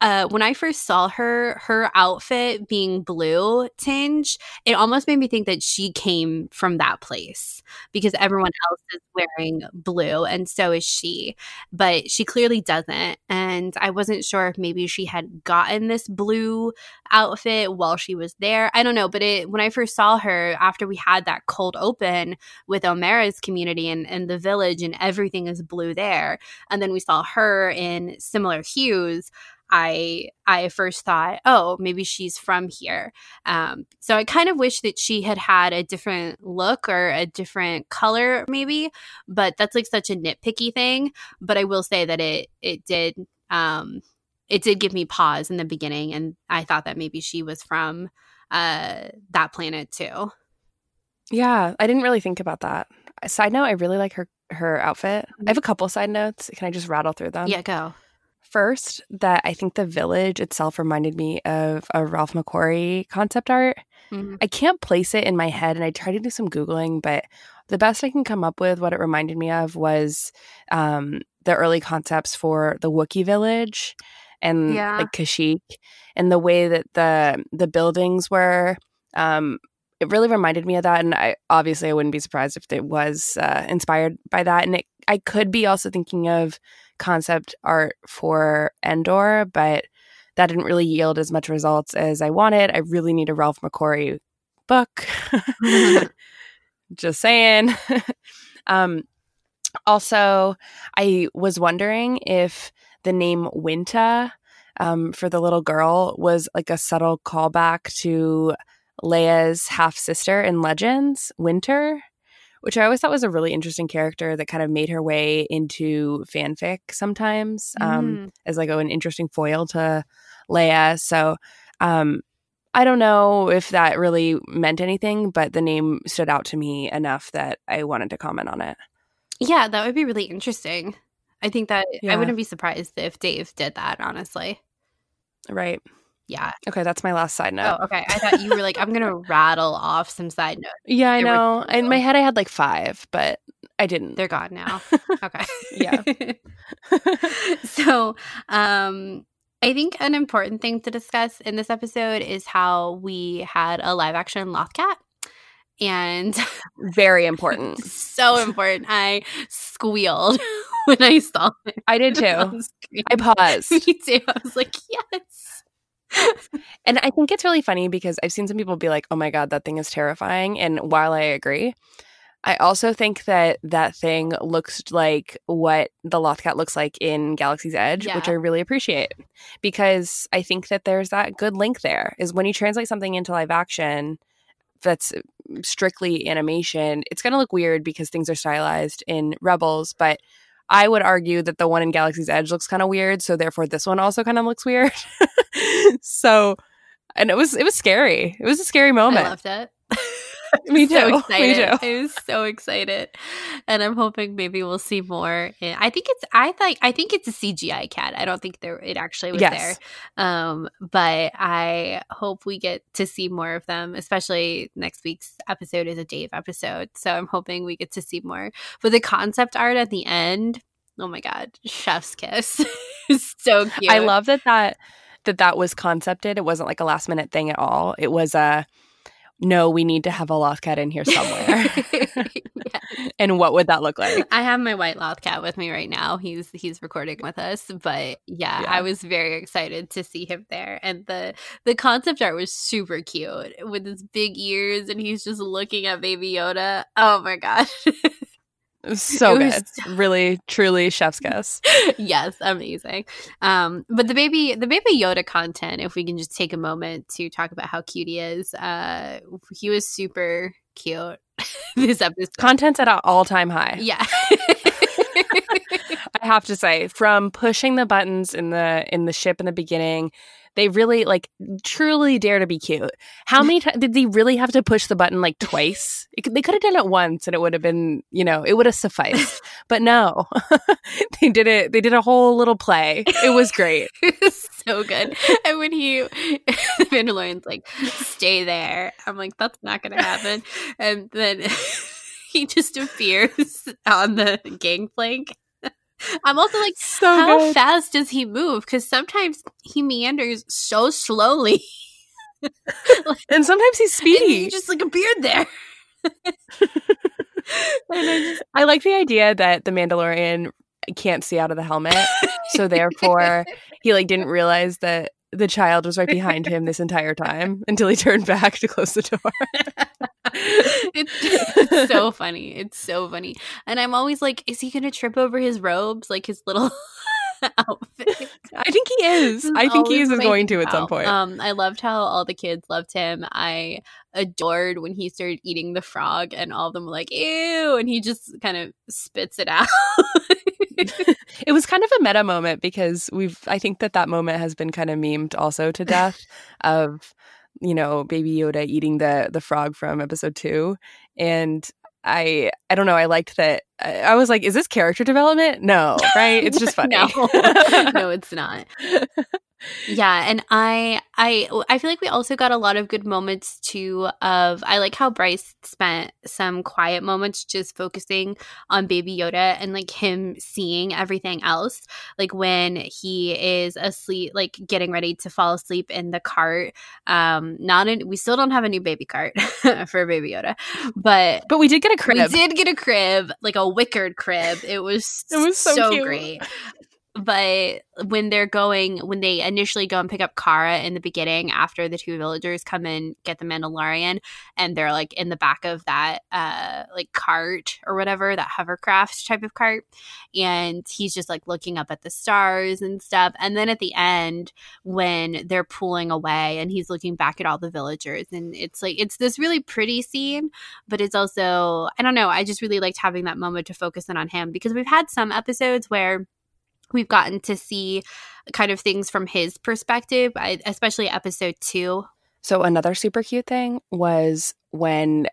uh, when I first saw her, her outfit being blue tinge, it almost made me think that she came from that place because everyone else is wearing blue and so is she. But she clearly doesn't. And I wasn't sure if maybe she had gotten this blue outfit while she was there. I don't know. But it, when I first saw her after we had that cold open with Omera's community and, and the village and everything is blue there, and then we saw her in similar hues. I I first thought, oh, maybe she's from here. Um, so I kind of wish that she had had a different look or a different color, maybe. But that's like such a nitpicky thing. But I will say that it it did um, it did give me pause in the beginning, and I thought that maybe she was from uh, that planet too. Yeah, I didn't really think about that. Side note, I really like her her outfit. I have a couple side notes. Can I just rattle through them? yeah, go. First, that I think the village itself reminded me of a Ralph McQuarrie concept art. Mhm. I can't place it in my head, and I tried to do some Googling, but the best I can come up with, what it reminded me of, was um, the early concepts for the Wookiee village and Yeah. like Kashyyyk, and the way that the the buildings were. Um, it really reminded me of that, and I obviously I wouldn't be surprised if it was uh, inspired by that. And it, I could be also thinking of concept art for Endor, but that didn't really yield as much results as I wanted. I really need a Ralph McQuarrie book. Just saying. um, also, I was wondering if the name Winta um, for the little girl was like a subtle callback to Leia's half sister in Legends, Winter, which I always thought was a really interesting character that kind of made her way into fanfic sometimes um, Mm. as like an interesting foil to Leia. So um, I don't know if that really meant anything, but the name stood out to me enough that I wanted to comment on it. Yeah, that would be really interesting. I think that I wouldn't be surprised if Dave did that, honestly. Right. Yeah. Okay, that's my last side note. Oh, okay. I thought you were like, I'm going to rattle off some side notes. Yeah, I There know. In my head, I had like five, but I didn't. They're gone now. Okay. Yeah. so, um, I think an important thing to discuss in this episode is how we had a live action Lothcat. And Very important. so important. I squealed when I saw it. I did too. I paused. Me too. I was like, yes. And I think it's really funny because I've seen some people be like, oh my God, that thing is terrifying. And while I agree, I also think that that thing looks like what the Lothcat looks like in Galaxy's Edge, which I really appreciate because I think that there's that good link there is when you translate something into live action that's strictly animation, it's going to look weird because things are stylized in Rebels, but I would argue that the one in Galaxy's Edge looks kind of weird, so therefore this one also kind of looks weird. so, and it was it was scary. It was a scary moment. I loved it. Me so too. Me too. I was so excited, and I'm hoping maybe we'll see more. I think it's. I think. I think it's a CGI cat. I don't think there. It actually was Yes. there. Um, but I hope we get to see more of them. Especially next week's episode is a Dave episode, so I'm hoping we get to see more. But the concept art at the end. Oh my god, chef's kiss. So cute. I love that that that that was concepted. It wasn't like a last minute thing at all. It was a no, we need to have a Lothcat in here somewhere. Yeah. and what would that look like? I have my white loth cat with me right now. He's he's recording with us, but yeah, Yeah. I was very excited to see him there. And the the concept art was super cute with his big ears, and he's just looking at Baby Yoda. Oh my god! It was so It was good. really, truly chef's kiss. yes, amazing. Um, but the baby the Baby Yoda content, if we can just take a moment to talk about how cute he is, uh, he was super cute this episode. Content's at an all time high. yeah. I have to say, from pushing the buttons in the in the ship in the beginning, they really like truly dare to be cute. How many times did they really have to push the button like twice? It they could have done it once, and it would have been, you know, it would have sufficed. but no, they did it. They did a whole little play. It was great. It was so good. And when he, the Mandalorian's like, stay there, I'm like, that's not going to happen. And then he just appears on the gangplank. I'm also like, So how good. fast does he move? Because sometimes he meanders so slowly. and sometimes he's speedy. he just like appeared there. I just, I like the idea that the Mandalorian can't see out of the helmet, so therefore he like didn't realize that the child was right behind him this entire time until he turned back to close the door. it's, it's so funny. It's so funny. And I'm always like, is he going to trip over his robes, like his little outfit? I think he is. I think he is going to at some point. Um, I loved how all the kids loved him. I adored when he started eating the frog, and all of them were like, "Ew!" and he just kind of spits it out. it was kind of a meta moment because we've I think that that moment has been kind of memed also to death of you know baby Yoda eating the the frog from episode 2 and I I don't know I liked that I, I was like is this character development? No, right? It's just funny. no. no, it's not. Yeah and i i i feel like we also got a lot of good moments too of i like how bryce spent some quiet moments just focusing on baby yoda and like him seeing everything else like when he is asleep like getting ready to fall asleep in the cart um not in we still don't have a new baby cart for baby yoda but but we did get a crib. we did get a crib like a wickered crib. It was it was so, so great but when they're going when they initially go and pick up Cara in the beginning after the two villagers come and get the Mandalorian and they're like in the back of that uh like cart or whatever that hovercraft type of cart and he's just like looking up at the stars and stuff and then at the end when they're pulling away and he's looking back at all the villagers and it's like it's this really pretty scene but it's also I don't know I just really liked having that moment to focus in on him because we've had some episodes where we've gotten to see kind of things from his perspective, especially episode two. So another super cute thing was when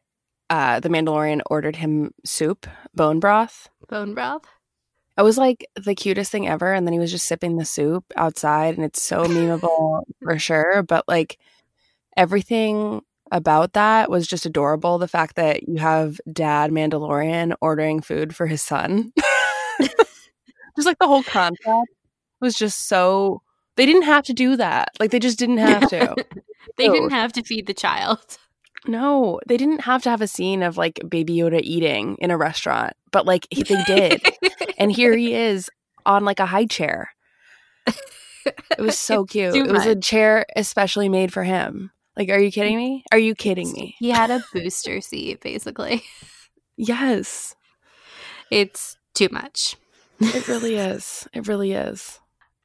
uh, the Mandalorian ordered him soup, bone broth. Bone broth. It was like the cutest thing ever, and then he was just sipping the soup outside, and it's so memeable for sure. But like everything about that was just adorable. The fact that you have Dad Mandalorian ordering food for his son. just like the whole concept was just so they didn't have to do that. Like they just didn't have to. they didn't have to feed the child. No, they didn't have to have a scene of like Baby Yoda eating in a restaurant, but like they did. and here he is on like a high chair. It was so cute. It was a chair especially made for him. Like, are you kidding me? Are you kidding me? He had a booster seat, basically. Yes. It's too much. It really is. It really is.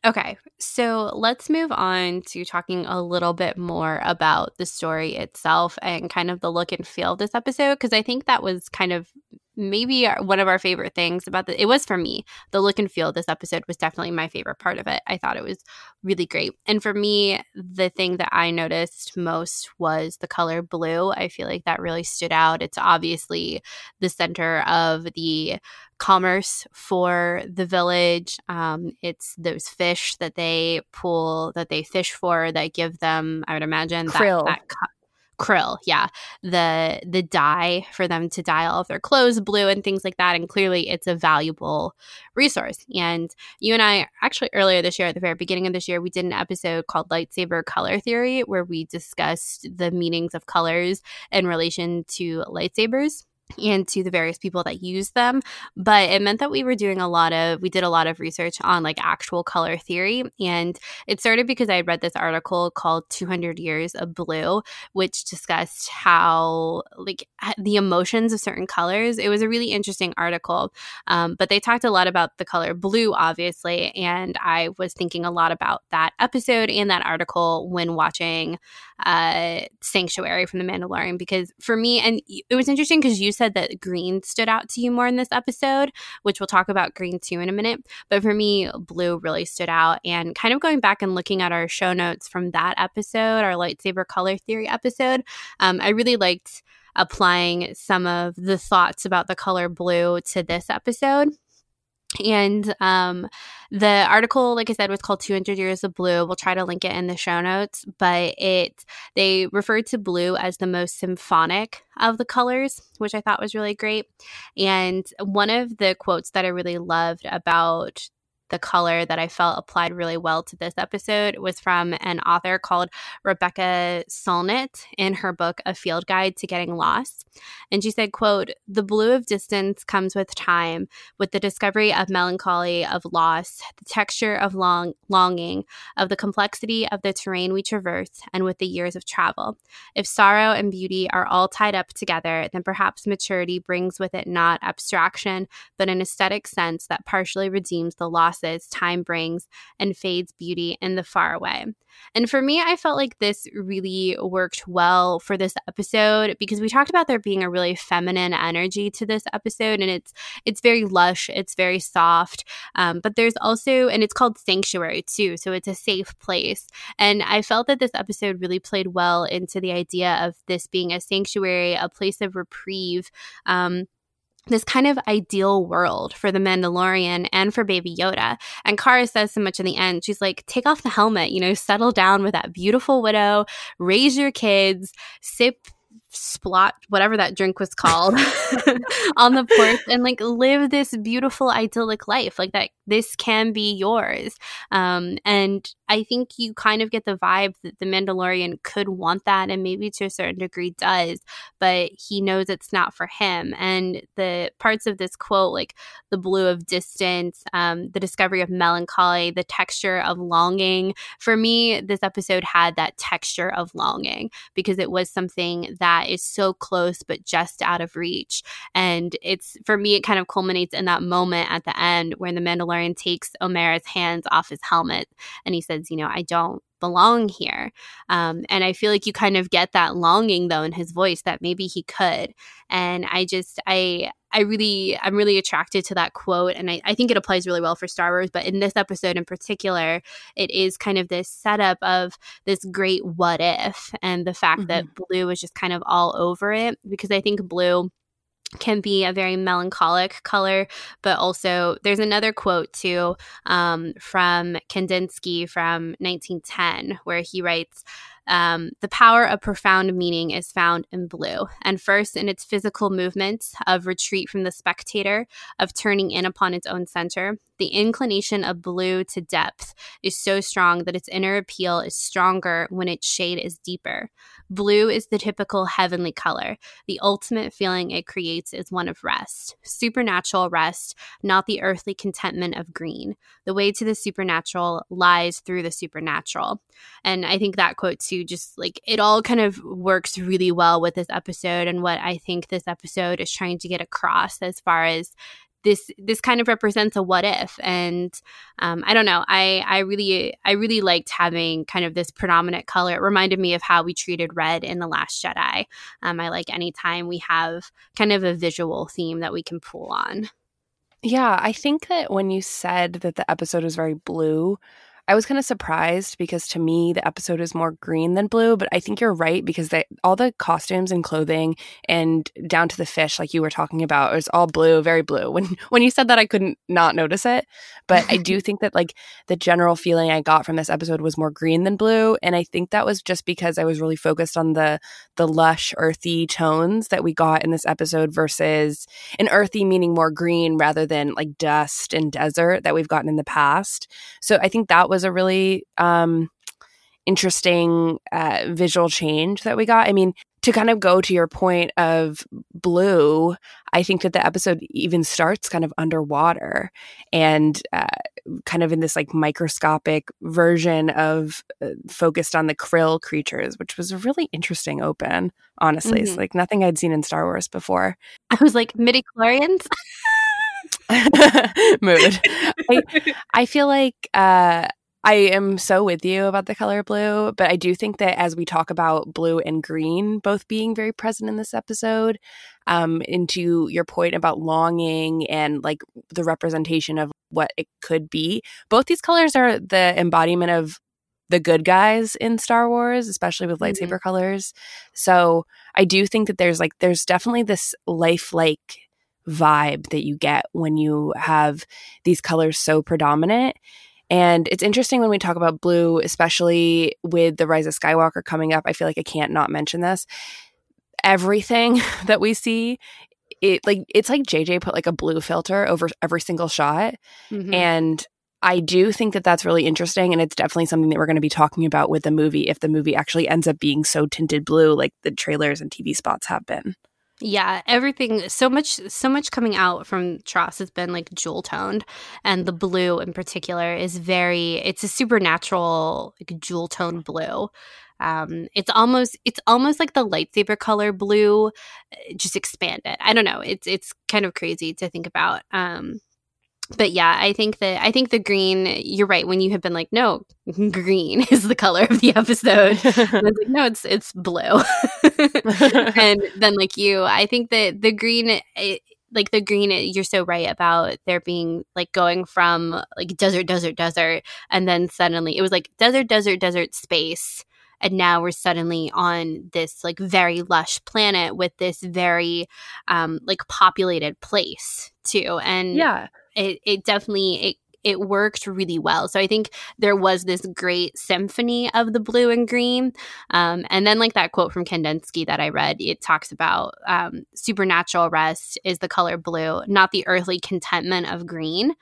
Okay, so let's move on to talking a little bit more about the story itself and kind of the look and feel of this episode because I think that was kind of maybe one of our favorite things about the it was for me the look and feel of this episode was definitely my favorite part of it. I thought it was really great. And for me the thing that i noticed most was the color blue. I feel like that really stood out. It's obviously the center of the commerce for the village. Um, it's those fish that they pull that they fish for that give them i would imagine Krill. that, that krill yeah. The the dye for them to dye all of their clothes blue and things like that and clearly it's a valuable resource. And you and i actually earlier this year at the very beginning of this year we did an episode called lightsaber color theory where we discussed the meanings of colors in relation to lightsabers and to the various people that use them but it meant that we were doing a lot of we did a lot of research on like actual color theory and it started because i had read this article called 200 years of blue which discussed how like the emotions of certain colors. It was a really interesting article um, but they talked a lot about the color blue obviously and i was thinking a lot about that episode and that article when watching uh, sanctuary from the mandalorian because for me and it was interesting because you said that green stood out to you more in this episode, which we'll talk about green too in a minute. But for me, blue really stood out. And kind of going back and looking at our show notes from that episode, our lightsaber color theory episode, um, I really liked applying some of the thoughts about the color blue to this episode. And um, the article, like I said, was called 200 Years of Blue. We'll try to link it in the show notes, but it they referred to blue as the most symphonic of the colors, which I thought was really great. And one of the quotes that I really loved about the color that I felt applied really well to this episode was from an author called Rebecca Solnit in her book A Field Guide to Getting Lost. And she said, quote, "The blue of distance comes with time, with the discovery of melancholy, of loss, the texture of long longing, of the complexity of the terrain we traverse, and with the years of travel. If sorrow and beauty are all tied up together, then perhaps maturity brings with it not abstraction, but an aesthetic sense that partially redeems the lost passes, time brings, and fades beauty in the far away. And for me, I felt like this really worked well for this episode because we talked about there being a really feminine energy to this episode, and it's it's very lush, it's very soft, um, but there's also and it's called sanctuary too, so it's a safe place. And I felt that this episode really played well into the idea of this being a sanctuary, a place of reprieve. Um, this kind of ideal world for the Mandalorian and for Baby Yoda. And Cara says so much in the end. She's like, take off the helmet, you know, settle down with that beautiful widow, raise your kids, sip splot whatever that drink was called on the porch and like live this beautiful idyllic life like that this can be yours um and I think you kind of get the vibe that the Mandalorian could want that and maybe to a certain degree does, but he knows it's not for him. And the parts of this quote, like the blue of distance, um, the discovery of melancholy, the texture of longing, for me, this episode had that texture of longing because it was something that is so close but just out of reach. And it's for me, it kind of culminates in that moment at the end where the Mandalorian takes Omera's hands off his helmet and he says, you know, I don't belong here. Um, and I feel like you kind of get that longing though in his voice that maybe he could. And I just, I, I really, I'm really attracted to that quote. And I, I think it applies really well for Star Wars. But in this episode in particular, it is kind of this setup of this great what if and the fact mm-hmm. that Blue is just kind of all over it because I think Blue can be a very melancholic color, but also there's another quote too um, from Kandinsky from 1910 where he writes, um, the power of profound meaning is found in blue, and first in its physical movements of retreat from the spectator, of turning in upon its own center. The inclination of blue to depth is so strong that its inner appeal is stronger when its shade is deeper. Blue is the typical heavenly color. The ultimate feeling it creates is one of rest, supernatural rest, not the earthly contentment of green. The way to the supernatural lies through the supernatural. And I think that quote, too, just like it all kind of works really well with this episode and what I think this episode is trying to get across as far as this this kind of represents a what if. And um, i don't know i i really i really liked having kind of this predominant color. It reminded me of how we treated red in the last jedi. Um, i like anytime we have kind of a visual theme that we can pull on. Yeah i think that when you said that the episode was very blue I was kind of surprised because to me the episode is more green than blue, but I think you're right because they, all the costumes and clothing and down to the fish, like you were talking about, is all blue, very blue. When when you said that, I couldn't not notice it, but I do think that like the general feeling I got from this episode was more green than blue, and I think that was just because I was really focused on the the lush, earthy tones that we got in this episode versus an earthy meaning more green rather than like dust and desert that we've gotten in the past. So I think that was was a really um, interesting uh, visual change that we got. I mean, to kind of go to your point of blue, I think that the episode even starts kind of underwater and uh, kind of in this like microscopic version of uh, focused on the krill creatures, which was a really interesting open, honestly. Mm-hmm. It's like nothing I'd seen in Star Wars before. I was like, midi chlorians? Mood. I, I feel like uh, I am so with you about the color blue, but I do think that as we talk about blue and green both being very present in this episode, um, into your point about longing and like the representation of what it could be, both these colors are the embodiment of the good guys in Star Wars, especially with lightsaber mm-hmm. colors. So I do think that there's like, there's definitely this lifelike vibe that you get when you have these colors so predominant. And it's interesting when we talk about blue, especially with the Rise of Skywalker coming up. I feel like I can't not mention this. Everything that we see, it like it's like JJ put like a blue filter over every single shot, mm-hmm. and I do think that that's really interesting, and it's definitely something that we're going to be talking about with the movie if the movie actually ends up being so tinted blue, like the trailers and TV spots have been. Yeah, everything so much so much coming out from TROS has been like jewel toned and the blue in particular is very it's a supernatural like jewel tone blue. Um, it's almost it's almost like the lightsaber color blue uh, just expanded. I don't know. It's it's kind of crazy to think about. Um, but yeah, I think that I think the green. You're right. When you have been like, no, green is the color of the episode. Like, no, it's it's blue. and then like you, I think that the green. It, like the green you're so right about there being like going from like desert desert desert and then suddenly it was like desert desert desert space and now we're suddenly on this like very lush planet with this very um like populated place too and yeah it, it definitely it it worked really well. So I think there was this great symphony of the blue and green. Um, and then, like that quote from Kandinsky that I read, it talks about um, supernatural rest is the color blue, not the earthly contentment of green,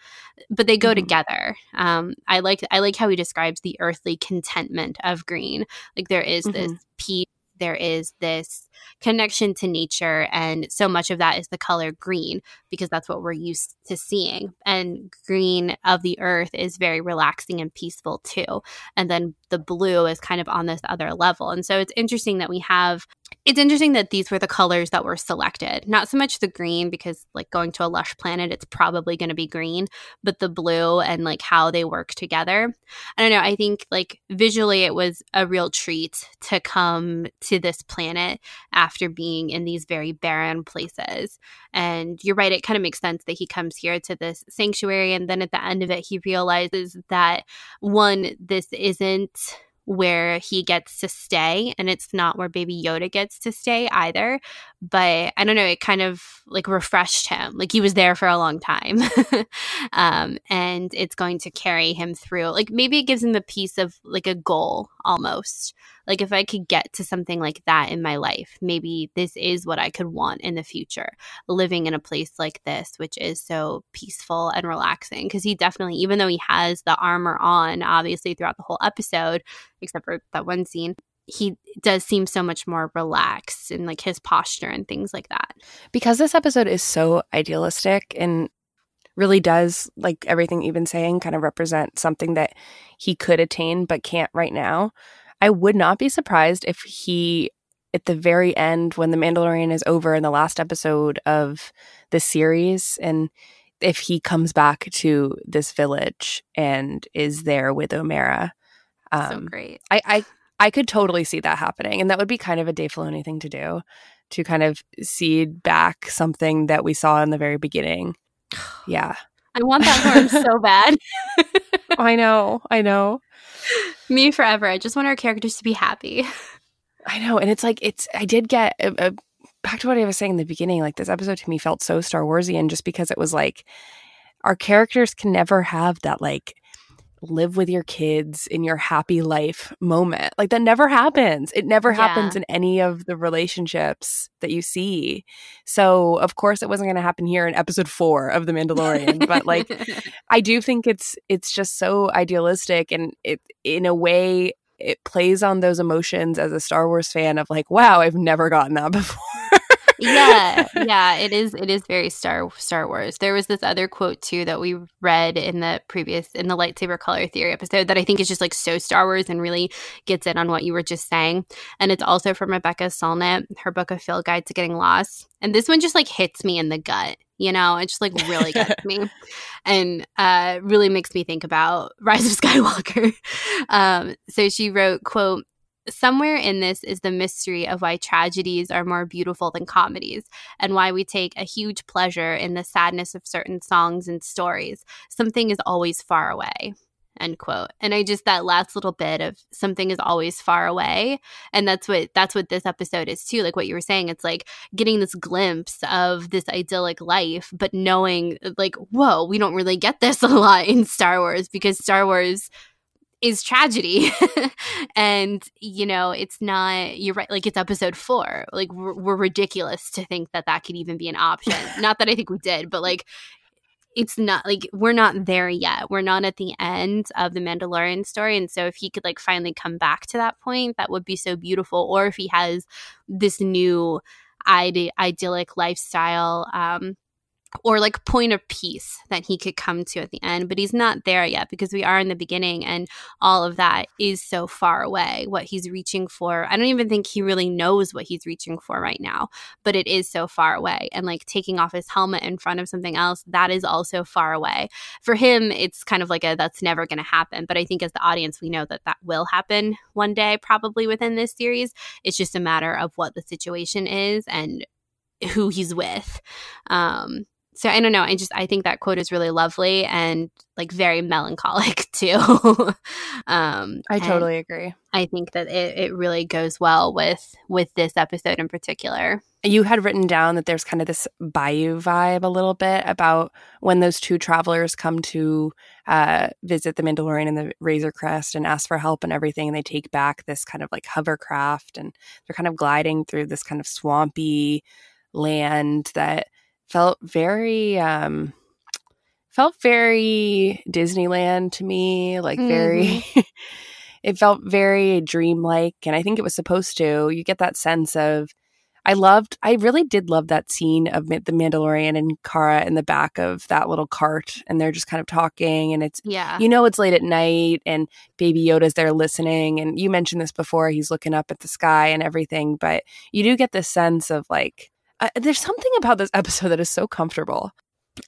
but they go mm-hmm. together. Um, I like I like how he describes the earthly contentment of green. Like there is mm-hmm. this peace there is this connection to nature. And so much of that is the color green because that's what we're used to seeing. And green of the earth is very relaxing and peaceful too. And then the blue is kind of on this other level. And so it's interesting that we have it's interesting that these were the colors that were selected. Not so much the green, because like going to a lush planet, it's probably going to be green, but the blue and like how they work together. I don't know. I think like visually, it was a real treat to come to this planet after being in these very barren places. And you're right, it kind of makes sense that he comes here to this sanctuary. And then at the end of it, he realizes that one, this isn't where he gets to stay and it's not where baby yoda gets to stay either. But i don't know it kind of like refreshed him. Like he was there for a long time. Um, and it's going to carry him through like maybe it gives him a piece of like a goal almost like if I could get to something like that in my life, maybe this is what I could want in the future, living in a place like this, which is so peaceful and relaxing. Because he definitely, even though he has the armor on, obviously throughout the whole episode, except for that one scene, he does seem so much more relaxed and like his posture and things like that. Because this episode is so idealistic and really does, like everything you've been saying, kind of represent something that he could attain but can't right now. I would not be surprised if he, at the very end, when The Mandalorian is over in the last episode of the series, and if he comes back to this village and is there with Omera. Um, so great. I, I I could totally see that happening, and that would be kind of a Dave Filoni thing to do, to kind of seed back something that we saw in the very beginning. Yeah, I want that him so bad. I know, I know. Me forever. I just want our characters to be happy. I know. And it's like, it's, I did get a, a, back to what I was saying in the beginning. Like, this episode to me felt so Star Warsian just because it was like, our characters can never have that, like, live with your kids in your happy life moment. Like that never happens. It never yeah. happens in any of the relationships that you see. So, of course it wasn't going to happen here in episode 4 of The Mandalorian, but like I do think it's it's just so idealistic and it in a way it plays on those emotions as a Star Wars fan of like, wow, I've never gotten that before yeah, yeah, it is. It is very Star Star Wars. There was this other quote too that we read in the previous in the lightsaber color theory episode that I think is just like so Star Wars and really gets in on what you were just saying. And it's also from Rebecca Solnit, her book of Field Guide to Getting Lost. And this one just like hits me in the gut. You know, it just like really gets me, and uh, really makes me think about Rise of Skywalker. Um, so she wrote, "quote Somewhere in this is the mystery of why tragedies are more beautiful than comedies, and why we take a huge pleasure in the sadness of certain songs and stories. Something is always far away. End quote. And I just that last little bit of something is always far away. And that's what that's what this episode is too. Like what you were saying, it's like getting this glimpse of this idyllic life, but knowing like, whoa, we don't really get this a lot in Star Wars because Star Wars is tragedy. And you know it's not you're right like it's episode four. Like we're, we're, ridiculous to think that that could even be an option. Not that i think we did but like it's not like we're not there yet. We're not at the end of the mandalorian story. And so if he could like finally come back to that point that would be so beautiful. Or if he has this new Id- idyllic lifestyle um or like point of peace that he could come to at the end but he's not there yet because we are in the beginning and all of that is so far away what he's reaching for. I don't even think he really knows what he's reaching for right now but it is so far away and like taking off his helmet in front of something else that is also far away. For him it's kind of like a that's never going to happen but i think as the audience we know that that will happen one day probably within this series. It's just a matter of what the situation is and who he's with. Um so I don't know. I just I think that quote is really lovely and like very melancholic too. um, I totally agree. I think that it, it really goes well with with this episode in particular. You had written down that there's kind of this bayou vibe a little bit about when those two travelers come to uh, visit the Mandalorian and the Razor Crest and ask for help and everything, and they take back this kind of like hovercraft and they're kind of gliding through this kind of swampy land that felt very um felt very Disneyland to me, like mm-hmm. very it felt very dreamlike and I think it was supposed to. You get that sense of I loved I really did love that scene of the Mandalorian and Cara in the back of that little cart and they're just kind of talking and it's yeah. you know it's late at night and baby Yoda's there listening and you mentioned this before he's looking up at the sky and everything but you do get this sense of like I, there's something about this episode that is so comfortable.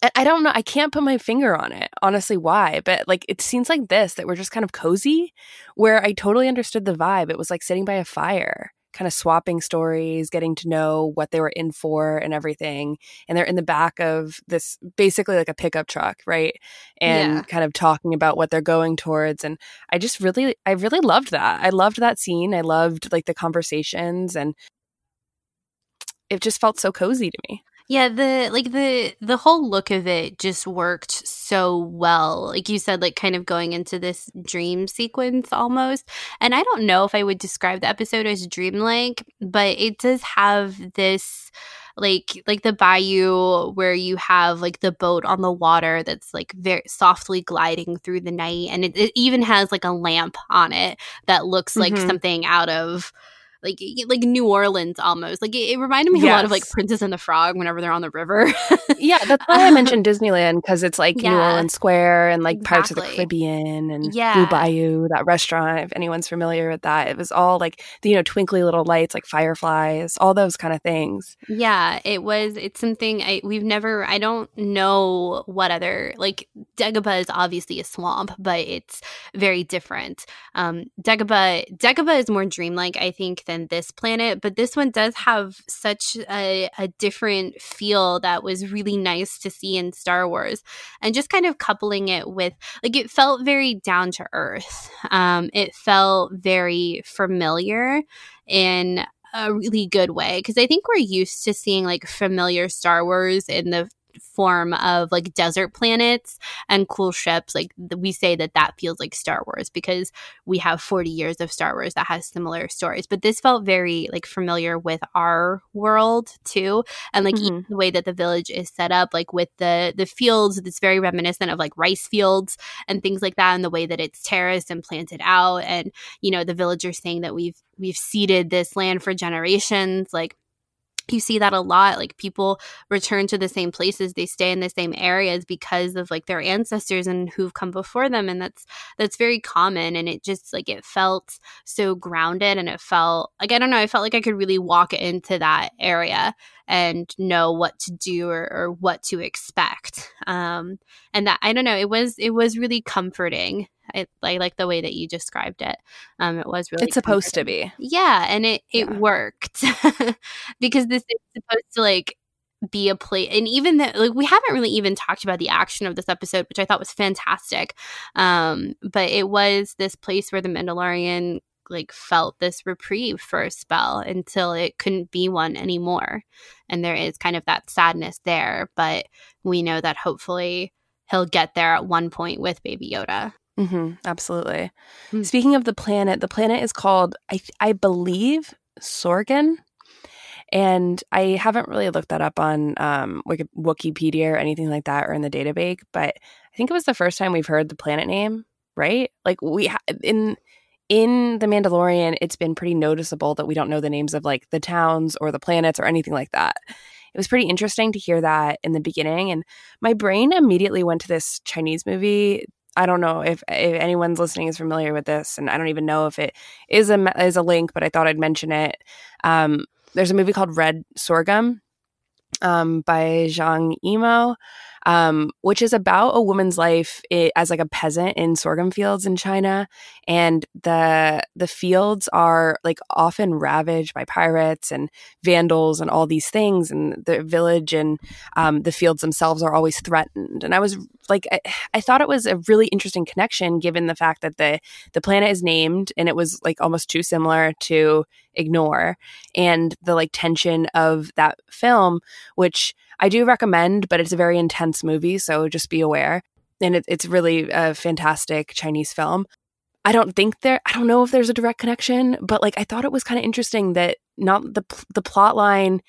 And I don't know, I can't put my finger on it, honestly, why, but like it seems like this that we're just kind of cozy, where I totally understood the vibe. It was like sitting by a fire, kind of swapping stories, getting to know what they were in for and everything. And they're in the back of this basically like a pickup truck, right? And yeah. kind of talking about what they're going towards. And I just really, I really loved that. I loved that scene. I loved like the conversations and it just felt so cozy to me. Yeah, the like the the whole look of it just worked so well. Like you said like kind of going into this dream sequence almost. And I don't know if I would describe the episode as dreamlike, but it does have this like like the bayou where you have like the boat on the water that's like very softly gliding through the night and it, it even has like a lamp on it that looks like mm-hmm. something out of like like New Orleans almost. Like it, it reminded me yes. a lot of like Princess and the Frog whenever they're on the river. yeah, that's why I mentioned Disneyland because it's like yeah. New Orleans Square and like exactly. Pirates of the Caribbean and yeah. Blue Bayou, that restaurant. If anyone's familiar with that, it was all like the you know twinkly little lights, like fireflies, all those kind of things. Yeah, it was. It's something I we've never. I don't know what other like Dagobah is obviously a swamp, but it's very different. Um, Dagobah Dagobah is more dreamlike, I think than this planet, but this one does have such a, a different feel that was really nice to see in Star Wars. And just kind of coupling it with, like, it felt very down to earth. Um, it felt very familiar in a really good way because I think we're used to seeing like familiar Star Wars in the form of like desert planets and cool ships like we say that that feels like star wars because we have 40 years of star wars that has similar stories. But this felt very like familiar with our world too. And like mm-hmm. the way that the village is set up like with the the fields it's very reminiscent of like rice fields and things like that and the way that it's terraced and planted out. And you know the villagers saying that we've we've seeded this land for generations like you see that a lot like people return to the same places they stay in the same areas because of like their ancestors and who've come before them and that's that's very common and it just like it felt so grounded and it felt like i don't know i felt like i could really walk into that area and know what to do or, or what to expect um and that i don't know it was it was really comforting I, I like the way that you described it. Um, it was really. It's supposed to be. Yeah, and it it yeah. worked because this is supposed to like be a place and even that like we haven't really even talked about the action of this episode which i thought was fantastic um but it was this place where the mandalorian like felt this reprieve for a spell until it couldn't be one anymore and there is kind of that sadness there but we know that hopefully he'll get there at one point with baby yoda Mm-hmm, absolutely. Mm. Speaking of the planet, the planet is called, I, I believe, Sorgan. And I haven't really looked that up on um, Wikipedia or anything like that or in the database, but I think it was the first time we've heard the planet name, right? Like we ha- in in the Mandalorian, it's been pretty noticeable that we don't know the names of like the towns or the planets or anything like that. it was pretty interesting to hear that in the beginning. And my brain immediately went to this Chinese movie. I don't know if, if anyone's listening is familiar with this, and I don't even know if it is a is a link, but I thought I'd mention it. Um, there's a movie called Red Sorghum um, by Zhang Yimou um, which is about a woman's life as like a peasant in sorghum fields in China, and the the fields are like often ravaged by pirates and vandals and all these things, and the village and um, the fields themselves are always threatened. And I was like, I, I thought it was a really interesting connection given the fact that the the planet is named and it was like almost too similar to ignore and the like tension of that film which I do recommend, but it's a very intense movie, so just be aware. And it, it's really a fantastic Chinese film. I don't think there. I don't know if there's a direct connection, but like I thought it was kind of interesting that not the the plot line,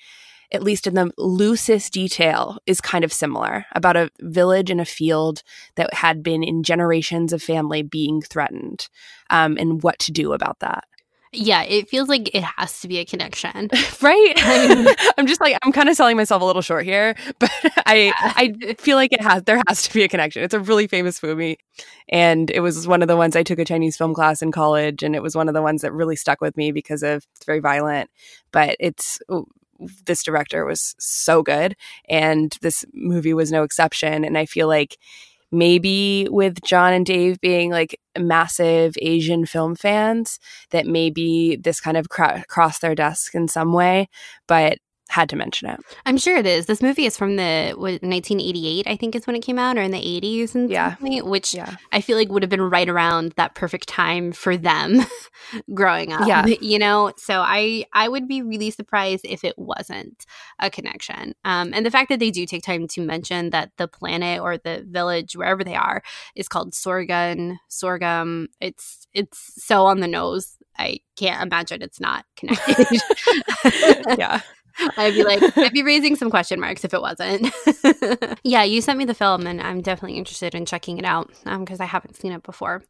at least in the loosest detail, is kind of similar about a village in a field that had been in generations of family being threatened, um, and what to do about that. Yeah, it feels like it has to be a connection. right? I'm just like I'm kind of selling myself a little short here, but I I feel like it has there has to be a connection. It's a really famous movie and it was one of the ones I took a Chinese film class in college and it was one of the ones that really stuck with me because of it's very violent, but it's this director was so good and this movie was no exception and I feel like maybe with Jon and Dave being like massive Asian film fans, that maybe this kind of cr- crossed their desk in some way. But had to mention it. I'm sure it is. This movie is from the what, 1988, I think is when it came out, or in the 80s, and yeah, which yeah. I feel like would have been right around that perfect time for them growing up. Yeah, you know. So I I would be really surprised if it wasn't a connection. Um, and the fact that they do take time to mention that the planet or the village wherever they are is called Sorghum. Sorghum. It's it's so on the nose. I can't imagine it's not connected. yeah. I'd be like, I'd be raising some question marks if it wasn't. yeah, you sent me the film, and I'm definitely interested in checking it out because um, I haven't seen it before.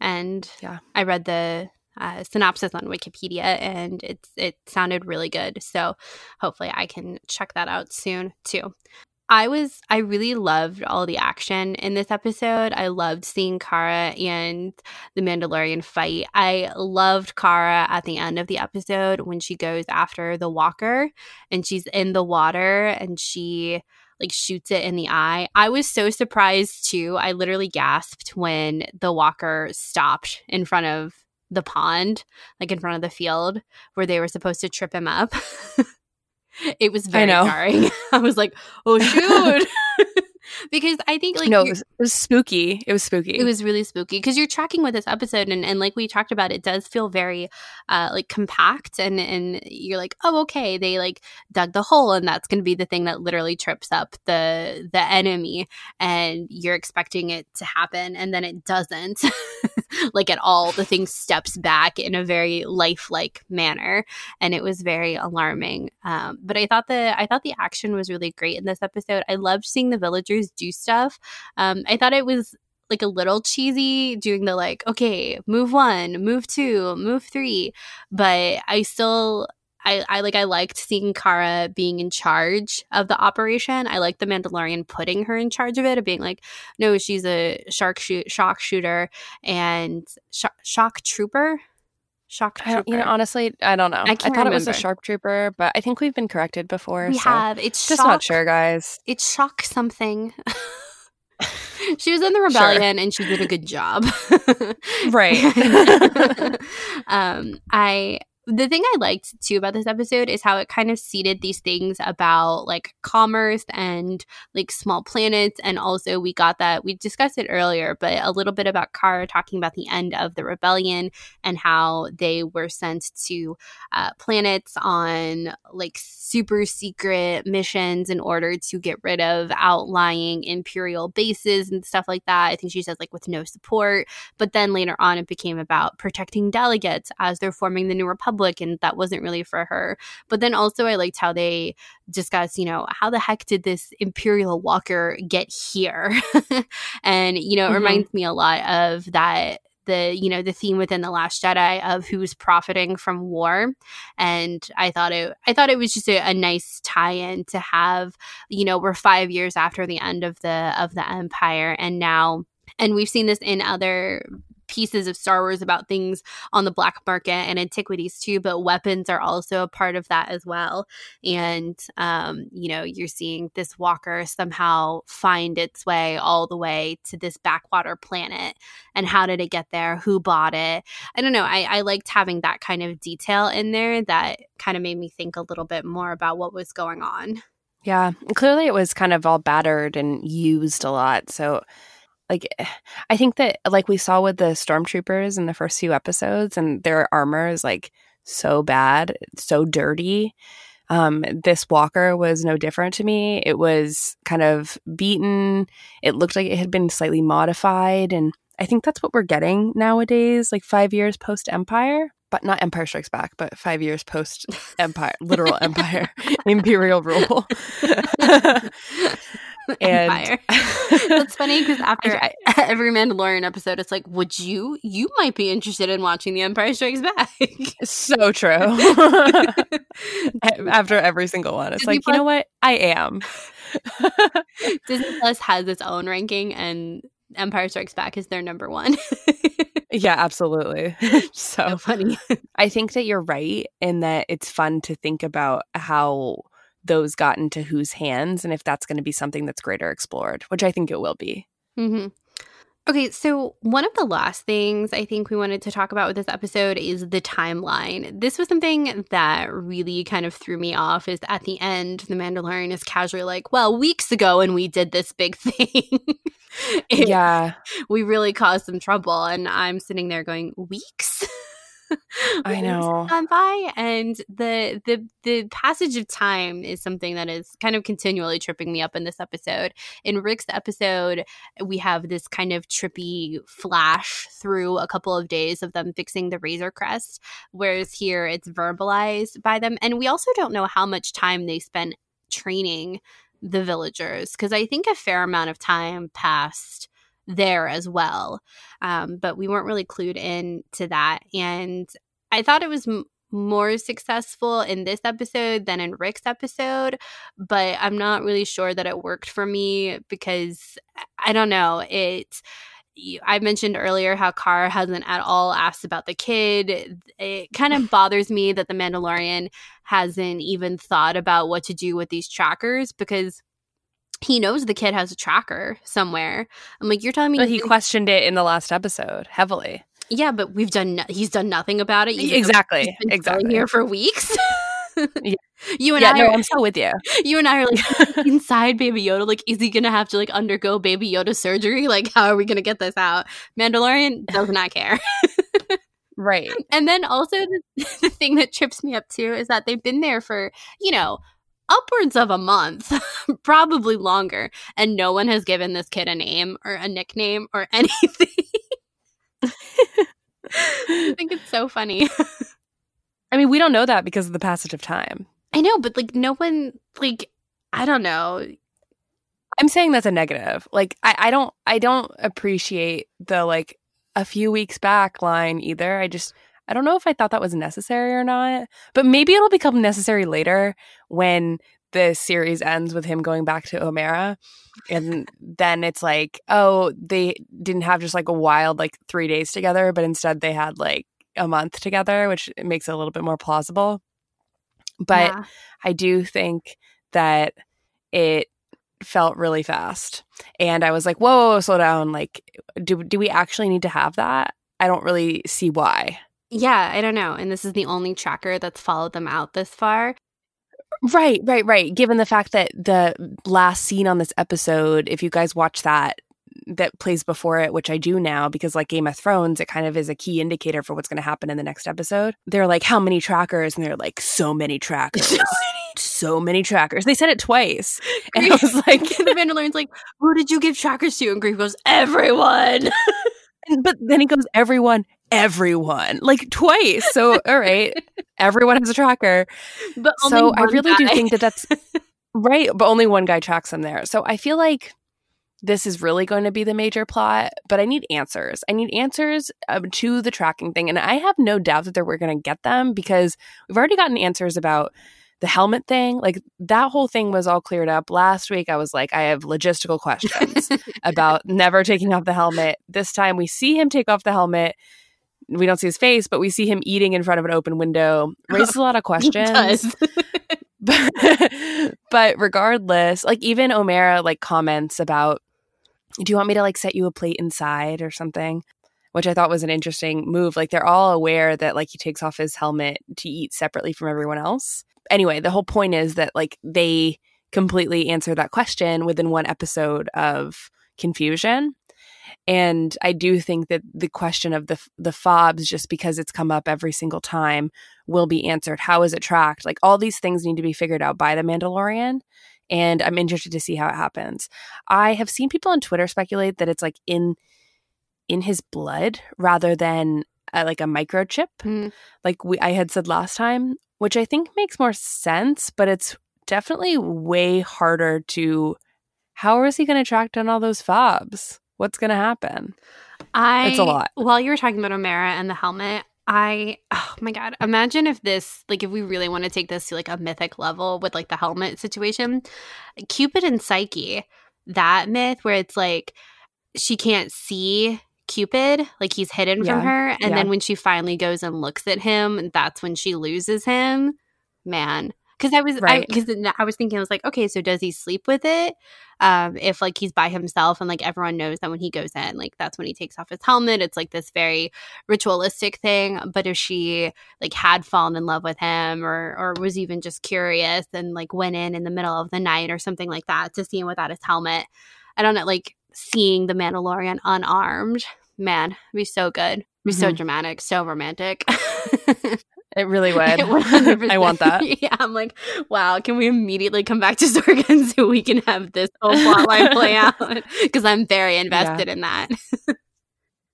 And yeah, I read the uh, synopsis on Wikipedia, and it's it sounded really good. So hopefully, I can check that out soon too. I was I really loved all the action in this episode. I loved seeing Cara and the Mandalorian fight. I loved Cara at the end of the episode when she goes after the walker and she's in the water and she like shoots it in the eye. I was so surprised too. I literally gasped when the walker stopped in front of the pond, like in front of the field where they were supposed to trip him up. It was very jarring. I was like, oh shoot. because I think like no, it was, it was, spooky. It was spooky. It was really spooky because you're tracking with this episode, and, and like we talked about, it does feel very uh, like compact, and and you're like, oh, okay, they like dug the hole, and that's going to be the thing that literally trips up the the enemy, and you're expecting it to happen, and then it doesn't, like at all. The thing steps back in a very lifelike manner, and it was very alarming. Um, but I thought the I thought the action was really great in this episode. I loved seeing the villagers do stuff. Um, I thought it was like a little cheesy doing the like, okay, move one, move two, move three. But I still I, I like I liked seeing Cara being in charge of the operation. I like the Mandalorian putting her in charge of it, of being like, no, she's a shark shoot shock shooter and sh- shock trooper. Shock trooper. you know, honestly, I don't know. I, I thought remember. it was a sharp trooper, but I think we've been corrected before. We so. have. It's just shock, not sure, guys. It's shock something. she was in the rebellion sure. and she did a good job. right. um, I the thing I liked too about this episode is how it kind of seeded these things about like commerce and like small planets. And also, we got that we discussed it earlier, but a little bit about Cara talking about the end of the rebellion and how they were sent to uh, planets on like super secret missions in order to get rid of outlying imperial bases and stuff like that. I think she says like with no support. But then later on, it became about protecting delegates as they're forming the new republic public and that wasn't really for her. But then also I liked how they discuss, you know, how the heck did this Imperial Walker get here? and, you know, it mm-hmm. reminds me a lot of that the you know the theme within the Last Jedi of who's profiting from war, and I thought it I thought it was just a, a nice tie-in to have. You know, we're five years after the end of the of the Empire, and now and we've seen this in other pieces of Star Wars about things on the black market and antiquities too, but weapons are also a part of that as well. And, um, you know, you're seeing this walker somehow find its way all the way to this backwater planet. And how did it get there? Who bought it? I don't know. I, I liked having that kind of detail in there that kind of made me think a little bit more about what was going on. Yeah, clearly it was kind of all battered and used a lot. So like I think that like we saw with the stormtroopers in the first few episodes and their armor is like so bad, so dirty. Um, this walker was no different to me. It was kind of beaten. It looked like it had been slightly modified. And I think that's what we're getting nowadays, like five years post Empire, but not Empire Strikes Back, but five years post Empire, literal Empire, Imperial rule. Empire. That's funny because after I, every Mandalorian episode, it's like, would you? You might be interested in watching The Empire Strikes Back. so true. after every single one, it's Disney like, Plus, you know what? I am. Disney Plus has its own ranking, and Empire Strikes Back is their number one. yeah, absolutely. So, so funny. I think that you're right in that it's fun to think about how those got into whose hands and if that's going to be something that's greater explored, which I think it will be. Mm-hmm. Okay, so one of the last things I think we wanted to talk about with this episode is the timeline. This was something that really kind of threw me off is at the end the Mandalorian is casually like, "Well, weeks ago and we did this big thing." yeah. We really caused some trouble and I'm sitting there going, "Weeks?" I know. Gone by, and the the the passage of time is something that is kind of continually tripping me up in this episode. In Rick's episode, we have this kind of trippy flash through a couple of days of them fixing the Razor Crest, whereas here it's verbalized by them, and we also don't know how much time they spent training the villagers because I think a fair amount of time passed there as well. Um, but we weren't really clued in to that. And I thought it was m- more successful in this episode than in Rick's episode, but I'm not really sure that it worked for me because I don't know. It. I mentioned earlier how Cara hasn't at all asked about the kid. It kind of bothers me that the Mandalorian hasn't even thought about what to do with these trackers because he knows the kid has a tracker somewhere. I'm like, you're telling me but he questioned it in the last episode heavily. Yeah, but we've done. No- he's done nothing about it. Exactly. exactly. Here for weeks. yeah. You and yeah, I. No, are, I'm so with you. You and I are like inside Baby Yoda. Like, is he gonna have to like undergo Baby Yoda surgery? Like, how are we gonna get this out? Mandalorian does not care. right. And then also the, the thing that trips me up too is that they've been there for you know upwards of a month, probably longer, and no one has given this kid a name or a nickname or anything. I think it's so funny. I mean, we don't know that because of the passage of time. I know, but like no one like I don't know. I'm saying that's a negative. Like I, I don't I don't appreciate the like a few weeks back line either. I just I don't know if I thought that was necessary or not, but maybe it'll become necessary later when the series ends with him going back to Omera. And then it's like, oh, they didn't have just like a wild like three days together, but instead they had like a month together, which makes it a little bit more plausible. But yeah. I do think that it felt really fast. And I was like, whoa, whoa, whoa, slow down. Like, do, do we actually need to have that? I don't really see why. Yeah, I don't know. And this is the only tracker that's followed them out this far. Right, right, right. Given the fact that the last scene on this episode, if you guys watch that, that plays before it, which I do now because, like Game of Thrones, it kind of is a key indicator for what's going to happen in the next episode. They're like, How many trackers? And they're like, So many trackers. so many trackers. They said it twice. And I was like, The Mandalorian's like, Who did you give trackers to? And Greef goes, Everyone. but then he goes, Everyone everyone like twice. So, all right, everyone has a tracker. But so I really guy. do think that that's right. But only one guy tracks them there. So I feel like this is really going to be the major plot, but I need answers. I need answers um, to the tracking thing. And I have no doubt that we're going to get them because we've already gotten answers about the helmet thing. Like that whole thing was all cleared up. Last week, I was like, I have logistical questions about never taking off the helmet. This time, we see him take off the helmet. We don't see his face, but we see him eating in front of an open window. Raises a lot of questions. but, but regardless, like even Omera like comments about do you want me to like set you a plate inside or something? Which I thought was an interesting move. Like they're all aware that like he takes off his helmet to eat separately from everyone else. Anyway, the whole point is that like they completely answer that question within one episode of confusion. And I do think that the question of the the fobs, just because it's come up every single time, will be answered. How is it tracked? Like all these things need to be figured out by the Mandalorian and I'm interested to see how it happens. I have seen people on Twitter speculate that it's like in in his blood rather than a, like a microchip, mm. like we I had said last time, which I think makes more sense, but it's definitely way harder to. How is he going to track down all those fobs? What's going to happen? I it's a lot. While you were talking about Omera and the helmet, I oh my god, imagine if this like if we really want to take this to like a mythic level with like the helmet situation, Cupid and Psyche, that myth where it's like she can't see Cupid, like he's hidden yeah. from her, and yeah. then when she finally goes and looks at him, that's when she loses him. Man, because I was right. because I, I, was thinking I was like okay so does he sleep with it? Um if like he's by himself and like everyone knows that when he goes in like that's when he takes off his helmet. It's like this very ritualistic thing but if she like had fallen in love with him or or was even just curious and like went in in the middle of the night or something like that to see him without his helmet I don't know like seeing the Mandalorian unarmed man would be so good. Be mm-hmm. so dramatic so romantic It really would. I want that. Yeah, I'm like, wow, can we immediately come back to Sorgan so we can have this whole plotline play out? Because I'm very invested yeah. in that.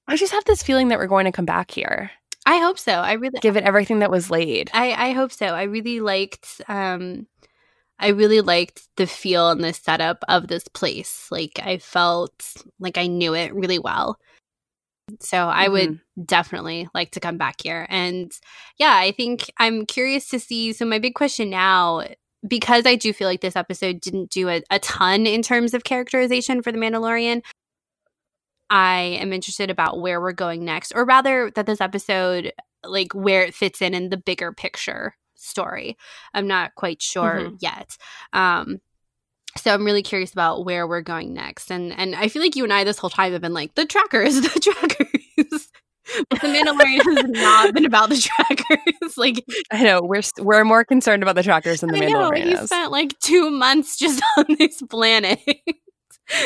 I just have this feeling that we're going to come back here. I hope so. I really give it everything that was laid. I, I hope so. I really liked um I really liked the feel and the setup of this place. Like I felt like I knew it really well. So mm-hmm. I would mm-hmm. definitely like to come back here. And yeah, I think I'm curious to see. So, my big question now, because I do feel like this episode didn't do a, a ton in terms of characterization for the Mandalorian, I am interested about where we're going next, or rather, that this episode, like where it fits in in the bigger picture story. I'm not quite sure mm-hmm. yet. Um, so I'm really curious about where we're going next. And and I feel like you and I this whole time have been like the trackers, the trackers. but the Mandalorian has not been about the trackers. like I know we're we're more concerned about the trackers than the I know, Mandalorian. You spent like two months just on this planet,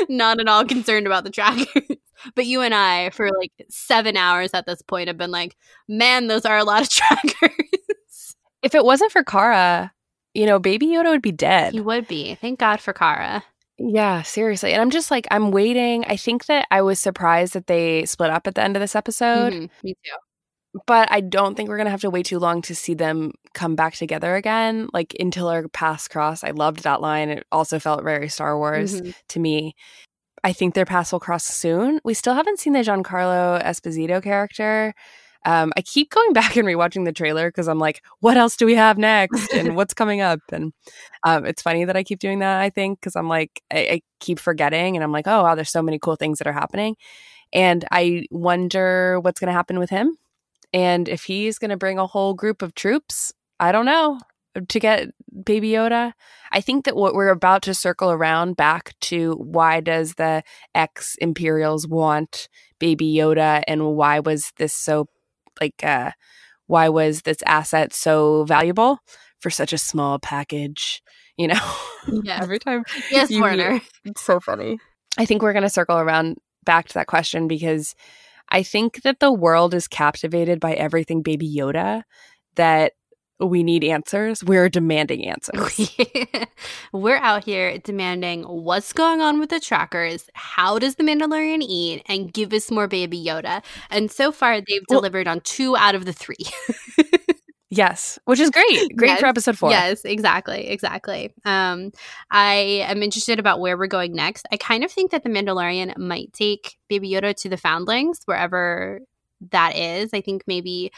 not at all concerned about the trackers. But you and I, for like seven hours at this point, have been like, man, those are a lot of trackers. If it wasn't for Cara, you know, Baby Yoda would be dead. He would be. Thank God for Cara. Yeah, seriously. And I'm just like, I'm waiting. I think that I was surprised that they split up at the end of this episode. Mm-hmm. Me too. But I don't think we're going to have to wait too long to see them come back together again, like until our paths cross. I loved that line. It also felt very Star Wars mm-hmm. to me. I think their paths will cross soon. We still haven't seen the Giancarlo Esposito character. Um, I keep going back and rewatching the trailer because I'm like, what else do we have next and what's coming up? And um, it's funny that I keep doing that, I think, because I'm like, I, I keep forgetting and I'm like, oh, wow, there's so many cool things that are happening. And I wonder what's going to happen with him. And if he's going to bring a whole group of troops, I don't know, to get Baby Yoda. I think that what we're about to circle around back to why does the ex Imperials want Baby Yoda and why was this so like uh why was this asset so valuable for such a small package you know? Yeah. Every time yes Warner it's so funny. I think we're going to circle around back to that question because i think that the world is captivated by everything baby yoda that we need answers. We're demanding answers. We're out here demanding what's going on with the trackers, how does the Mandalorian eat, and give us more Baby Yoda. And so far, they've well, delivered on two out of the three. Yes, which is great. Great Yes. for episode four. Yes, exactly, exactly. Um, I am interested about where we're going next. I kind of think that the Mandalorian might take Baby Yoda to the Foundlings, wherever that is. I think maybe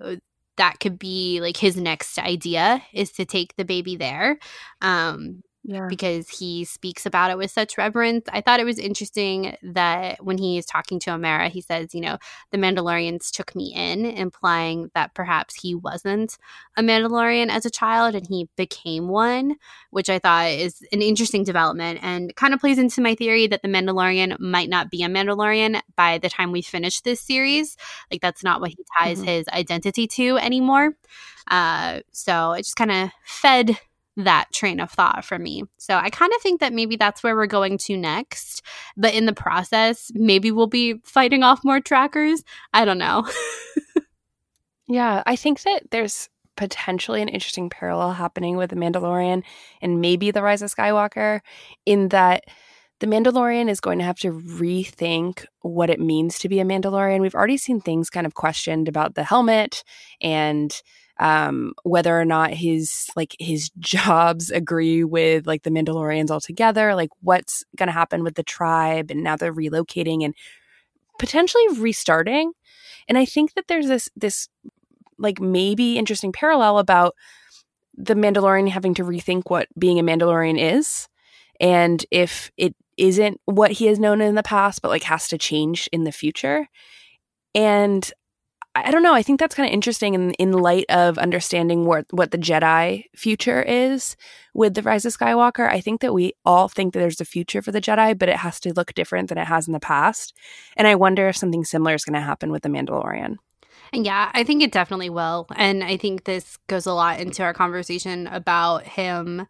uh, that could be like his next idea is to take the baby there. Um, Yeah. because he speaks about it with such reverence. I thought it was interesting that when he is talking to Omera, he says, you know, the Mandalorians took me in, implying that perhaps he wasn't a Mandalorian as a child and he became one, which I thought is an interesting development and kind of plays into my theory that the Mandalorian might not be a Mandalorian by the time we finish this series. Like, that's not what he ties Mhm. his identity to anymore. Uh, so it just kind of fed that train of thought for me. So I kind of think that maybe that's where we're going to next. But in the process, maybe we'll be fighting off more trackers. I don't know. Yeah, I think that there's potentially an interesting parallel happening with the Mandalorian and maybe the Rise of Skywalker in that the Mandalorian is going to have to rethink what it means to be a Mandalorian. We've already seen things kind of questioned about the helmet and um, whether or not his like his jobs agree with like the Mandalorians altogether. Like what's going to happen with the tribe, and now they're relocating and potentially restarting. And I think that there's this this like maybe interesting parallel about the Mandalorian having to rethink what being a Mandalorian is, and if it isn't what he has known in the past, but like has to change in the future. And I don't know. I think that's kind of interesting in in light of understanding what what the Jedi future is with the Rise of Skywalker. I think that we all think that there's a future for the Jedi, but it has to look different than it has in the past. And I wonder if something similar is going to happen with the Mandalorian. And yeah, I think it definitely will. And I think this goes a lot into our conversation about him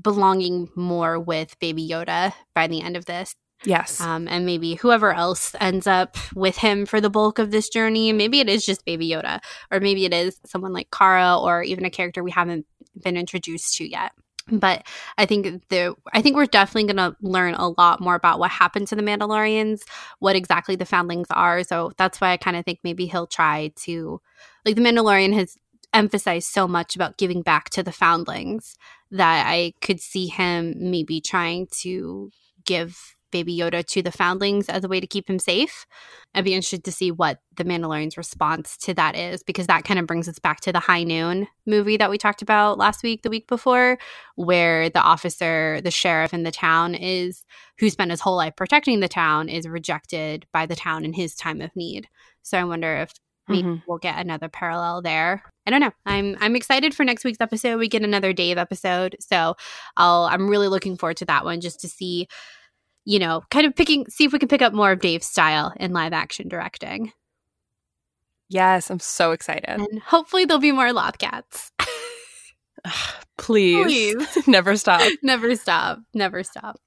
belonging more with Baby Yoda by the end of this. Yes. Um, and maybe whoever else ends up with him for the bulk of this journey, maybe it is just Baby Yoda, or maybe it is someone like Cara, or even a character we haven't been introduced to yet. But I think the I think we're definitely going to learn a lot more about what happened to the Mandalorians, what exactly the foundlings are. So that's why I kind of think maybe he'll try to, like, the Mandalorian has emphasized so much about giving back to the foundlings that I could see him maybe trying to give Baby Yoda to the foundlings as a way to keep him safe. I'd be interested to see what the Mandalorian's response to that is, because that kind of brings us back to the High Noon movie that we talked about last week, the week before, where the officer, the sheriff in the town is who spent his whole life protecting the town is rejected by the town in his time of need. So I wonder if maybe Mhm. we'll get another parallel there. I don't know. I'm I'm excited for next week's episode. We get another Dave episode, so I'll I'm really looking forward to that one just to see, you know, kind of picking see if we can pick up more of Dave's style in live action directing, Yes, I'm so excited. and hopefully there'll be more Lothcats. Please. Please. Never stop. never stop. Never stop.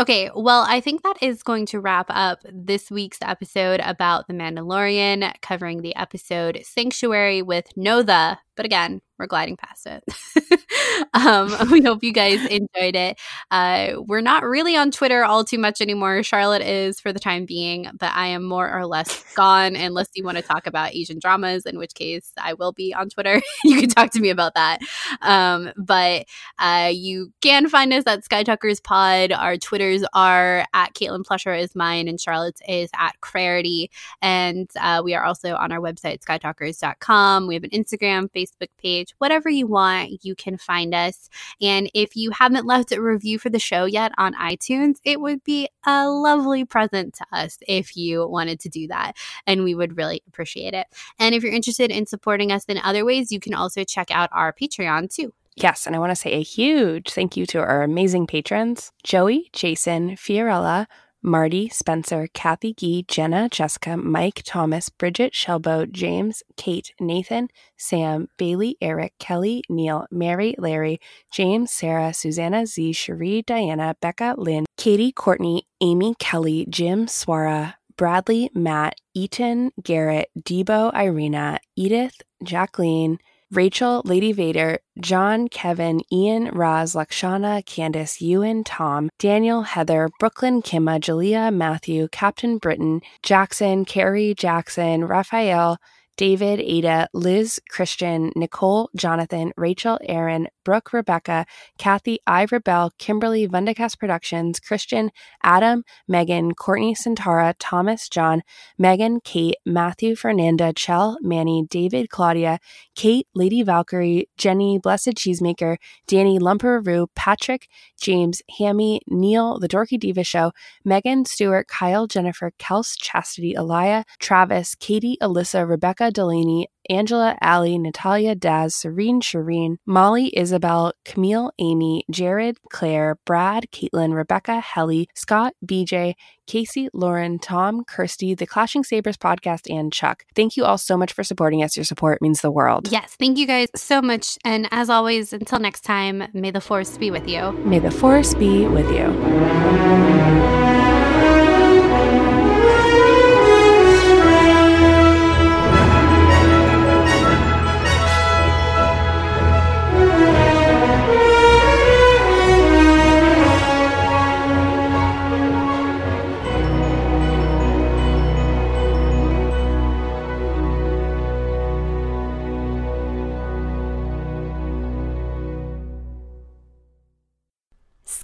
Okay, well, I think that is going to wrap up this week's episode about The Mandalorian, covering the episode Sanctuary with No The. But again, we're gliding past it. um, we hope you guys enjoyed it. Uh, we're not really on Twitter all too much anymore. Charlotte is for the time being, but I am more or less gone unless you want to talk about Asian dramas, in which case I will be on Twitter. you can talk to me about that. Um, but uh, you can find us at Sky Talkers Pod. Our Twitters are at Caitlin Plusher is mine and Charlotte's is at Clarity. And uh, we are also on our website, skytalkers.com. We have an Instagram, Facebook page, whatever you want, you can find us. And if you haven't left a review for the show yet on iTunes, it would be a lovely present to us if you wanted to do that. And we would really appreciate it. And if you're interested in supporting us in other ways, you can also check out our Patreon too. Yes, and I want to say a huge thank you to our amazing patrons Joey, Jason, Fiorella, Marty, Spencer, Kathy Gee, Jenna, Jessica, Mike, Thomas, Bridget, Shelbo, James, Kate, Nathan, Sam, Bailey, Eric, Kelly, Neil, Mary, Larry, James, Sarah, Susanna, Z, Cherie, Diana, Becca, Lynn, Katie, Courtney, Amy, Kelly, Jim, Swara, Bradley, Matt, Eaton, Garrett, Debo, Irina, Edith, Jacqueline, Rachel, Lady Vader, John, Kevin, Ian, Roz, Lakshana, Candace, Ewan, Tom, Daniel, Heather, Brooklyn, Kimma, Jalea, Matthew, Captain Britain, Jackson, Carrie, Jackson, Raphael, David, Ada, Liz, Christian, Nicole, Jonathan, Rachel, Aaron, Brooke, Rebecca, Kathy, I, Rebel, Kimberly, Vundacast Productions, Christian, Adam, Megan, Courtney, Centara, Thomas, John, Megan, Kate, Matthew, Fernanda, Chell, Manny, David, Claudia, Kate, Lady Valkyrie, Jenny, Blessed Cheesemaker, Danny, Lumperaroo, Patrick, James, Hammy, Neil, The Dorky Diva Show, Megan, Stewart, Kyle, Jennifer, Kels, Chastity, Elia, Travis, Katie, Alyssa, Rebecca, Delaney, Angela, Allie, Natalia, Daz, Serene, Shireen, Molly, Isabel, Camille, Amy, Jared, Claire, Brad, Caitlin, Rebecca, Helly, Scott, BJ, Casey, Lauren, Tom, Kirsty, the Clashing Sabers podcast, and Chuck. Thank you all so much for supporting us. Your support means the world. Yes, thank you guys so much. And as always, until next time, may the force be with you. May the force be with you.